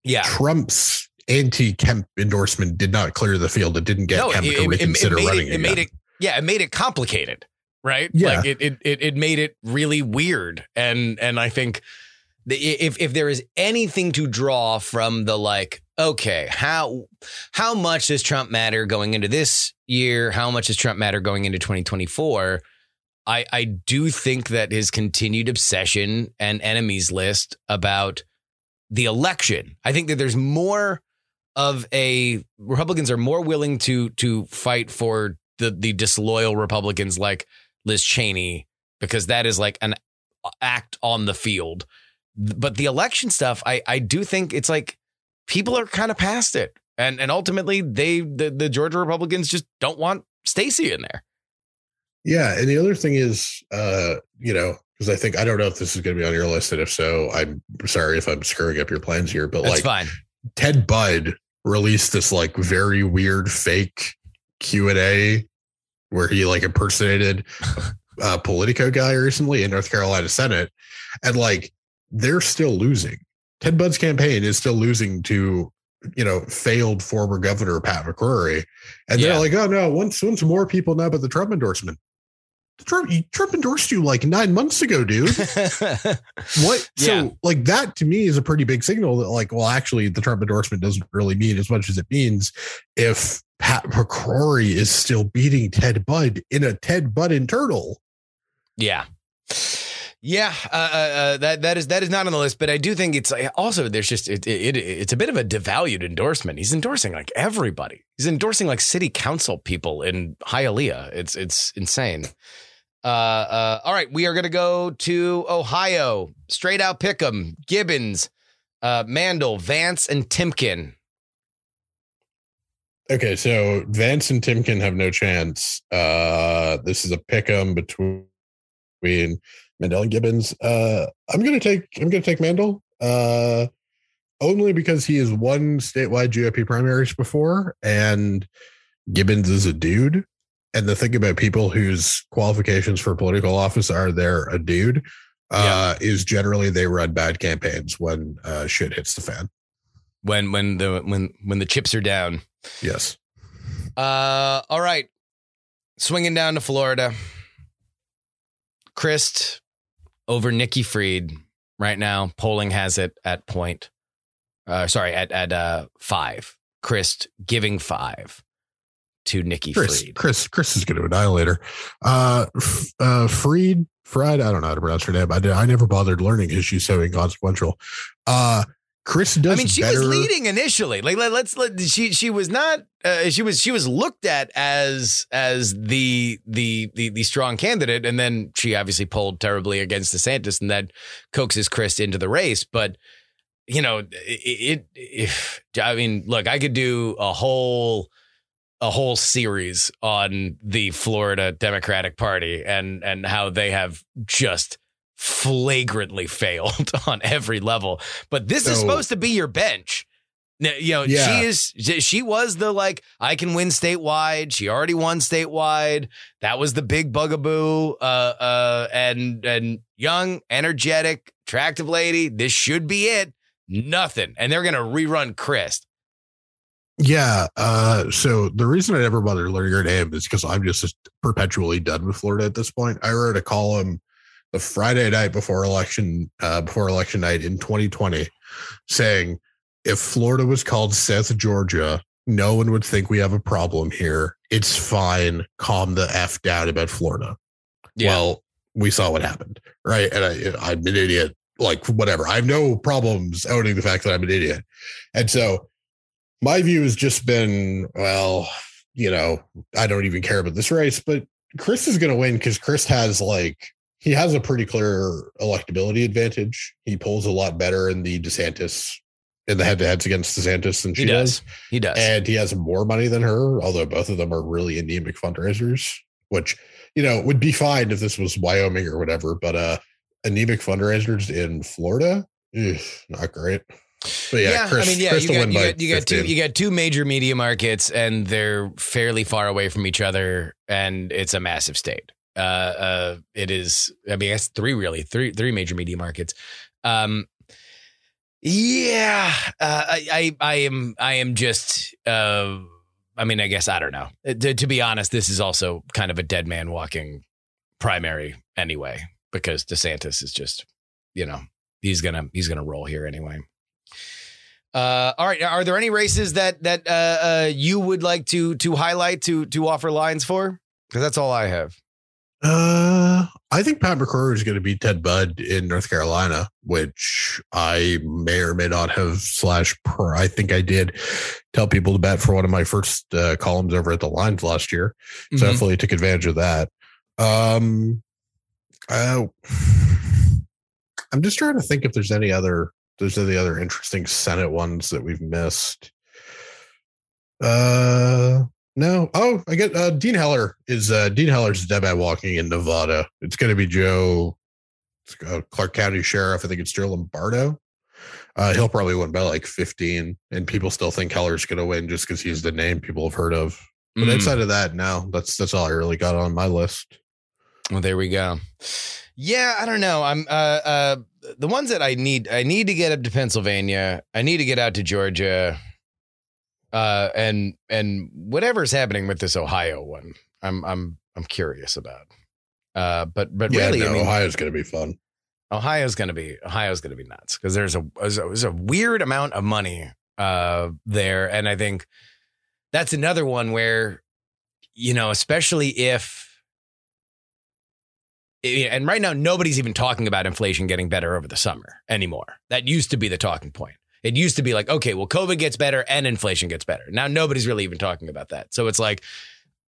[SPEAKER 1] Yeah.
[SPEAKER 3] Trump's anti-Kemp endorsement did not clear the field. It didn't get Kemp to reconsider
[SPEAKER 1] made
[SPEAKER 3] running
[SPEAKER 1] it, it made it yeah it made it complicated right
[SPEAKER 3] Yeah.
[SPEAKER 1] like it, it it it made it really weird and and i think if if there is anything to draw from the like okay how how much does trump matter going into this year, how much does Trump matter going into 2024? I, I do think that his continued obsession and enemies list about the election, I think that there's more of a Republicans are more willing to to fight for the the disloyal Republicans like Liz Cheney because that is like an uh, act on the field. But the election stuff, I I do think it's like people are kind of past it. And and ultimately they the, the Georgia Republicans just don't want Stacey in there.
[SPEAKER 3] Yeah, and the other thing is, uh, you know, because I think I don't know if this is going to be on your list, and if so, I'm sorry if I'm screwing up your plans here. But
[SPEAKER 1] That's
[SPEAKER 3] like,
[SPEAKER 1] fine.
[SPEAKER 3] Ted Budd released this like very weird fake Q and A where he like impersonated a Politico guy recently in North Carolina Senate, and like they're still losing. Ted Budd's campaign is still losing to you know failed former governor Pat McCrory, and they're like, oh no, once once more people know about the Trump endorsement. Trump, Trump endorsed you like nine months ago, dude. <laughs> What? So,
[SPEAKER 1] Yeah.
[SPEAKER 3] like that to me is a pretty big signal that, like, well, actually, the Trump endorsement doesn't really mean as much as it means if Pat McCrory is still beating Ted Budd in a Ted Budd internal.
[SPEAKER 1] Yeah. Yeah, uh, uh, uh, that that is that is not on the list, but I do think it's also there's just it, it, it it's a bit of a devalued endorsement. He's endorsing like everybody. He's endorsing like city council people in Hialeah. It's it's insane. Uh, uh, all right, we are gonna go to Ohio. Straight out Pick'em, Gibbons, uh, Mandel, Vance, and Timken.
[SPEAKER 3] Okay, so Vance and Timken have no chance. This is a pick 'em between Mandel and Gibbons. Uh, I'm gonna take I'm gonna take Mandel. Uh, only because he has won statewide GOP primaries before, and Gibbons is a dude. And the thing about people whose qualifications for political office are they're a dude, uh, is generally they run bad campaigns when uh, shit hits the fan.
[SPEAKER 1] When when the when when the chips are down.
[SPEAKER 3] Yes.
[SPEAKER 1] Uh, all right. Swinging down to Florida. Crist over Nikki Freed right now. Polling has it at point. Uh, sorry, at at uh five. Crist giving five to Nikki
[SPEAKER 3] Chris,
[SPEAKER 1] Freed.
[SPEAKER 3] Chris, Chris is going to annihilate her. Uh, uh, Freed, Fried, I don't know how to pronounce her name. I did, I never bothered learning because she's so inconsequential. Uh, Chris does.
[SPEAKER 1] I mean, she
[SPEAKER 3] better.
[SPEAKER 1] was leading initially. Like, let, let's let she she was not. Uh, she was she was looked at as as the the the the strong candidate, and then she obviously pulled terribly against DeSantis, and that coaxes Chris into the race. But you know, it, it if I mean, look, I could do a whole a whole series on the Florida Democratic Party and and how they have just flagrantly failed <laughs> on every level. But this is supposed to be your bench. You know,
[SPEAKER 3] Yeah.
[SPEAKER 1] she is she was the like I can win statewide. She already won statewide. That was the big bugaboo. Uh uh and and young, energetic, attractive lady. This should be it. Nothing. And they're gonna rerun Chris.
[SPEAKER 3] Yeah. Uh, so the reason I never bothered learning her name is because I'm just perpetually done with Florida at this point. I wrote a column the Friday night before election, uh, before election night in 2020, saying if Florida was called South Georgia, no one would think we have a problem here. It's fine. Calm the f down about Florida. Well, we saw what happened, right? And I, I'm an idiot. Like whatever. I have no problems owning the fact that I'm an idiot, and so my view has just been, well, you know, I don't even care about this race, but Chris is going to win because Chris has like he has a pretty clear electability advantage. He pulls a lot better in the DeSantis in the head-to-heads against DeSantis than she
[SPEAKER 1] he does.
[SPEAKER 3] does
[SPEAKER 1] He does.
[SPEAKER 3] and he has more money than her, although both of them are really anemic fundraisers, which you know would be fine if this was Wyoming or whatever, but uh anemic fundraisers in Florida, not great. But yeah, Chris,
[SPEAKER 1] I mean, yeah,
[SPEAKER 3] Chris
[SPEAKER 1] you got, you, got, you got two you got two major media markets, and they're fairly far away from each other, and it's a massive state. Uh, uh, it is. I mean, it's three really three three major media markets. Um, yeah, uh, I, I I am I am just. Uh, I mean, I guess I don't know. Uh, To, to be honest, this is also kind of a dead man walking primary anyway, because DeSantis is just, you know, he's gonna he's gonna roll here anyway. Uh, all right. Are there any races that that uh, uh, you would like to to highlight to to offer lines for? Because that's all I have.
[SPEAKER 3] Uh, I think Pat McCrory is going to beat Ted Budd in North Carolina, which I may or may not have slash per. I think I did tell people to bet for one of my first uh, columns over at the lines last year. So
[SPEAKER 1] Mhm.
[SPEAKER 3] definitely took advantage of that. Um, uh, I'm just trying to think if there's any other there's any other interesting Senate ones that we've missed. Uh, no. Oh, I get uh, Dean Heller is uh, Dean Heller's dead man walking in Nevada. It's going to be Joe uh, Clark County Sheriff. I think it's Joe Lombardo. Uh, he'll probably win by like 15, and people still think Heller's going to win just because he's the name people have heard of. But
[SPEAKER 1] Mm.
[SPEAKER 3] outside of that, no, that's that's all I really got on my list.
[SPEAKER 1] Well, there we go. Yeah, I don't know. I'm uh uh the ones that I need I need to get up to Pennsylvania. I need to get out to Georgia. Uh and and whatever's happening with this Ohio one. I'm I'm I'm curious about. Uh but but
[SPEAKER 3] yeah,
[SPEAKER 1] really
[SPEAKER 3] no,
[SPEAKER 1] I mean
[SPEAKER 3] Ohio's going to be fun.
[SPEAKER 1] Ohio's going to be Ohio's going to be nuts because there's a there's a, there's a weird amount of money uh there and I think that's another one where you know especially if and right now nobody's even talking about inflation getting better over the summer anymore. That used to be the talking point. It used to be like okay, well COVID gets better and inflation gets better. Now nobody's really even talking about that. So it's like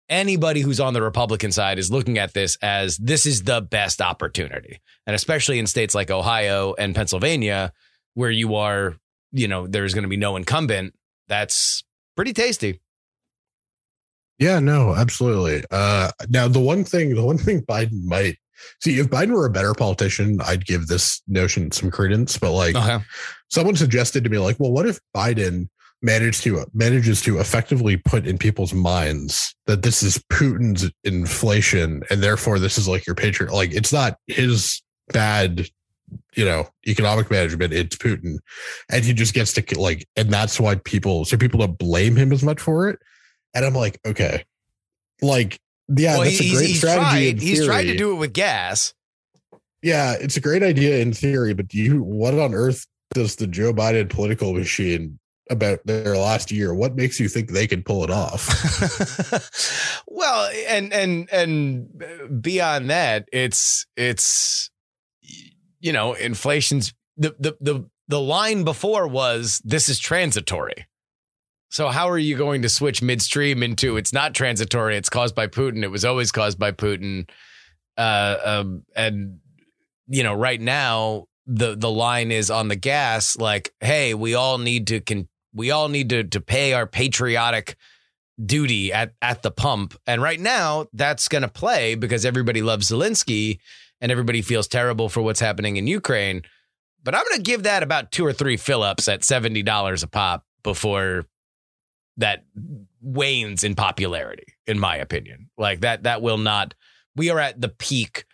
[SPEAKER 1] anybody who's on the Republican side is looking at this as this is the best opportunity. And especially in states like Ohio and Pennsylvania, where you are, you know, there's going to be no incumbent, that's pretty tasty.
[SPEAKER 3] Yeah, no, absolutely. Uh, now the one thing, the one thing Biden might see if Biden were a better politician, I'd give this notion some credence. But like,
[SPEAKER 1] Okay.
[SPEAKER 3] someone suggested to me, like, well, what if Biden managed to manages to effectively put in people's minds that this is Putin's inflation, and therefore this is like your patriot, like it's not his bad, you know, economic management, it's Putin, and he just gets to like, and that's why people, so people don't blame him as much for it. And I'm like, okay, like, yeah,
[SPEAKER 1] well,
[SPEAKER 3] that's a great
[SPEAKER 1] he's,
[SPEAKER 3] strategy.
[SPEAKER 1] tried,
[SPEAKER 3] in
[SPEAKER 1] he's tried to do it with gas.
[SPEAKER 3] Yeah, it's a great idea in theory, but you what on earth does the Joe Biden political machine about their last year? What makes you think they can pull it off? <laughs>
[SPEAKER 1] well, and and and beyond that, it's it's you know, inflation's the the the the line before was this is transitory. So how are you going to switch midstream into it's not transitory, it's caused by Putin. It was always caused by Putin. Uh um and you know, right now the the line is on the gas like, hey, we all need to con- we all need to to pay our patriotic duty at at the pump. And right now, that's going to play because everybody loves Zelensky and everybody feels terrible for what's happening in Ukraine. But I'm going to give that about two or three fill ups at seventy dollars a pop before that wanes in popularity. In my opinion, like that that will not. We are at the peak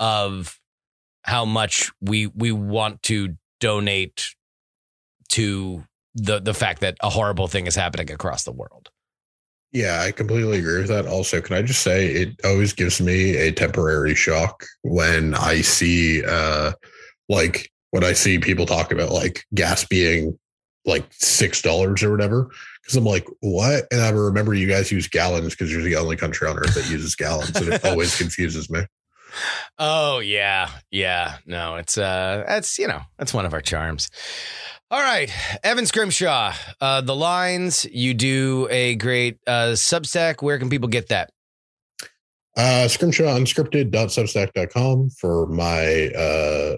[SPEAKER 1] of how much we we want to donate to the the fact that a horrible thing is happening across the world.
[SPEAKER 3] yeah, I completely agree with that. Also, can I just say it always gives me a temporary shock when I see uh like when I see people talk about like gas being like six dollars or whatever. Because I'm like, what? And I remember you guys use gallons because you're the only country on earth that uses gallons, and it <laughs> always confuses me.
[SPEAKER 1] Oh yeah, yeah. No, it's uh, that's you know that's one of our charms. All right, Evan Scrimshaw, uh, the lines. You do a great uh, Substack. Where can people get that?
[SPEAKER 3] Uh, Scrimshaw unscripted.substack.com for my uh,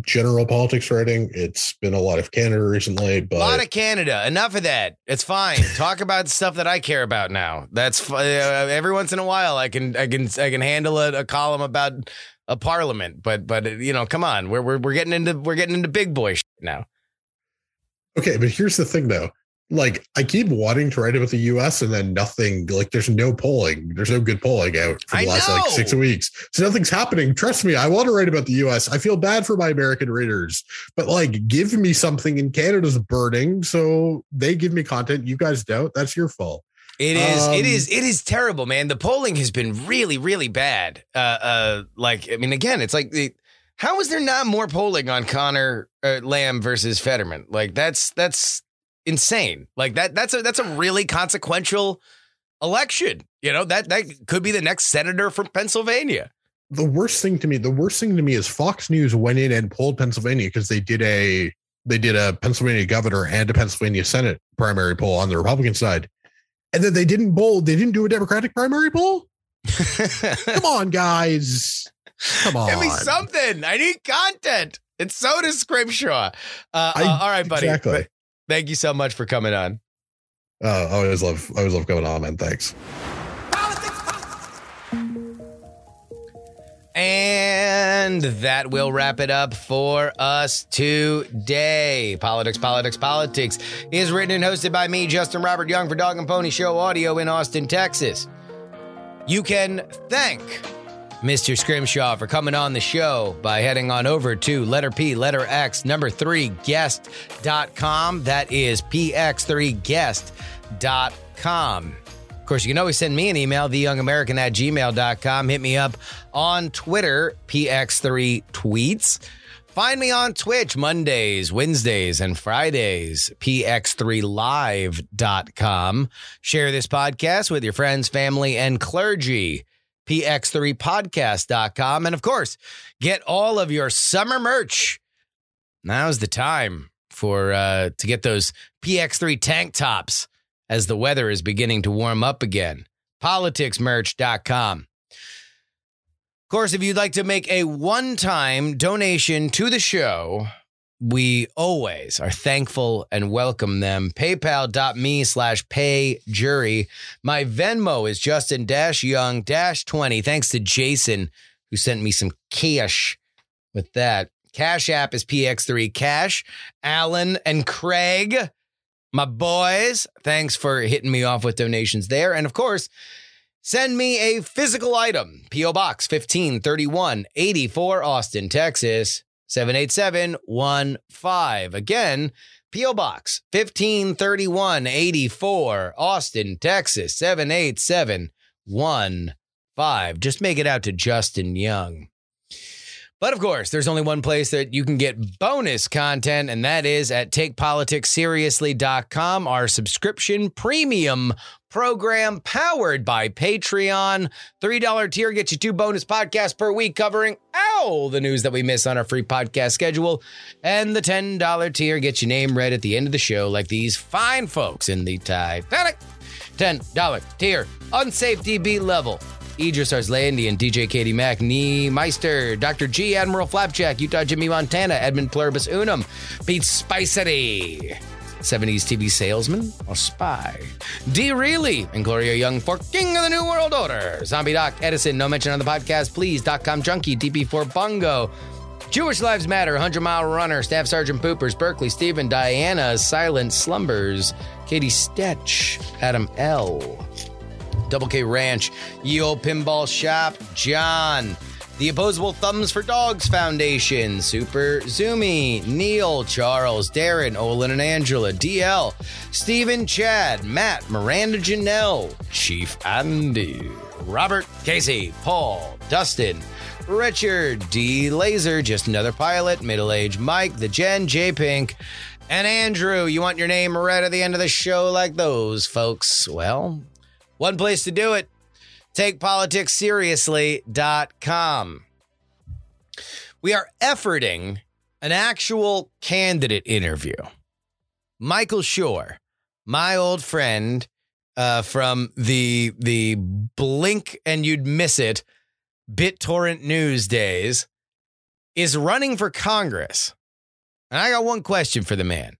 [SPEAKER 3] general politics writing. It's been a lot of Canada recently, but
[SPEAKER 1] a lot of Canada. Enough of that. It's fine. <laughs> Talk about stuff that I care about now. That's uh, every once in a while I can I can I can handle a, a column about a parliament, but but uh, you know, come on, we're we're we're getting into we're getting into big boy shit now.
[SPEAKER 3] okay. But here's the thing, though. Like, I keep wanting to write about the U.S. and then nothing. Like, there's no polling. There's no good polling out for the
[SPEAKER 1] I
[SPEAKER 3] last like six weeks. So nothing's happening. Trust me, I want to write about the U.S. I feel bad for my American readers, but like, give me something. In Canada's burning, so they give me content. You guys don't. That's your fault.
[SPEAKER 1] It is.
[SPEAKER 3] Um,
[SPEAKER 1] it is. It is terrible, man. The polling has been really, really bad. Uh, uh, like I mean, again, it's like the, how is there not more polling on Connor uh, Lamb versus Fetterman? Like that's that's insane. Like that that's a that's a really consequential election. You know, that that could be the next senator from Pennsylvania.
[SPEAKER 3] The worst thing to me, the worst thing to me is Fox News went in and pulled Pennsylvania because they did a they did a Pennsylvania governor and a Pennsylvania Senate primary poll on the Republican side. And then they didn't poll, they didn't do a Democratic primary poll. <laughs> Come on, guys. Come on.
[SPEAKER 1] Give me something. I need content. It's so does Scrimshaw. Uh,
[SPEAKER 3] I-
[SPEAKER 1] uh, all right, buddy.
[SPEAKER 3] exactly.
[SPEAKER 1] Th- Thank you so much for coming on.
[SPEAKER 3] Uh, I always love, I always love going on, man. Thanks.
[SPEAKER 1] And that will wrap it up for us today. Politics, Politics, Politics is written and hosted by me, Justin Robert Young, for Dog and Pony Show Audio in Austin, Texas. You can thank Mr. Scrimshaw for coming on the show by heading on over to letter P, letter X, number three, guest.com. That is px3guest.com. Of course, you can always send me an email, theyoungamerican at gmail.com. Hit me up on Twitter, PX3Tweets. Find me on Twitch Mondays, Wednesdays, and Fridays, px3live.com. Share this podcast with your friends, family, and clergy, px3podcast.com. And of course, get all of your summer merch. Now's the time for uh, to get those PX3 tank tops as the weather is beginning to warm up again. Politicsmerch.com. Of course, if you'd like to make a one time donation to the show, we always are thankful and welcome them. PayPal.me slash pay jury. My Venmo is Justin Dash Young Dash 20. Thanks to Jason, who sent me some cash with that. Cash app is PX3 Cash. Alan and Craig, my boys, thanks for hitting me off with donations there. And of course, Send me a physical item. P.O. Box 1531 84 Austin, Texas 78715. Again, P.O. Box 1531 84 Austin, Texas 78715. Just make it out to Justin Young. But of course, there's only one place that you can get bonus content, and that is at takepoliticsseriously.com, our subscription premium program powered by Patreon. $3 tier gets you two bonus podcasts per week covering all the news that we miss on our free podcast schedule. And the $10 tier gets your name read at the end of the show, like these fine folks in the Titanic. $10 tier, unsafe DB level. Idris Arslandian, DJ Katie Mack, Nee Meister, Dr. G, Admiral Flapjack, Utah Jimmy Montana, Edmund Pluribus Unum, Pete Spicery, 70s TV salesman or spy, D. Reilly, and Gloria Young for King of the New World Order, Zombie Doc, Edison, no mention on the podcast, please, .com Junkie, DP4 Bungo, Jewish Lives Matter, 100 Mile Runner, Staff Sergeant Poopers, Berkeley, Stephen, Diana, Silent Slumbers, Katie Stetch, Adam L. Double K Ranch, Old Pinball Shop, John, the Opposable Thumbs for Dogs Foundation, Super Zoomy, Neil, Charles, Darren, Olin and Angela, DL, Stephen, Chad, Matt, Miranda Janelle, Chief Andy, Robert, Casey, Paul, Dustin, Richard, D Laser, Just Another Pilot, Middle Age Mike, The Jen, J Pink, and Andrew. You want your name read at the end of the show like those folks? Well, one place to do it takepoliticsseriously.com. We are efforting an actual candidate interview. Michael Shore, my old friend uh, from the the blink and you'd miss it BitTorrent news days, is running for Congress. And I got one question for the man.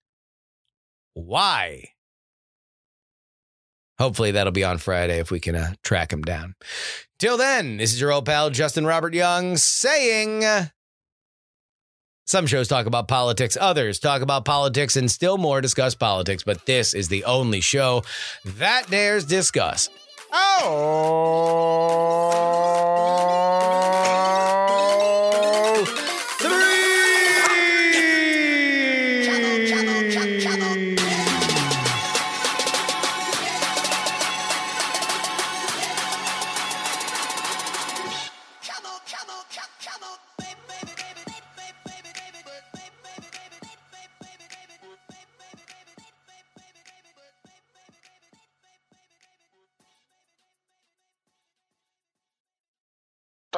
[SPEAKER 1] Why? Hopefully that'll be on Friday if we can uh, track him down. Till then, this is your old pal Justin Robert Young saying some shows talk about politics, others talk about politics, and still more discuss politics, but this is the only show that dares discuss. Oh,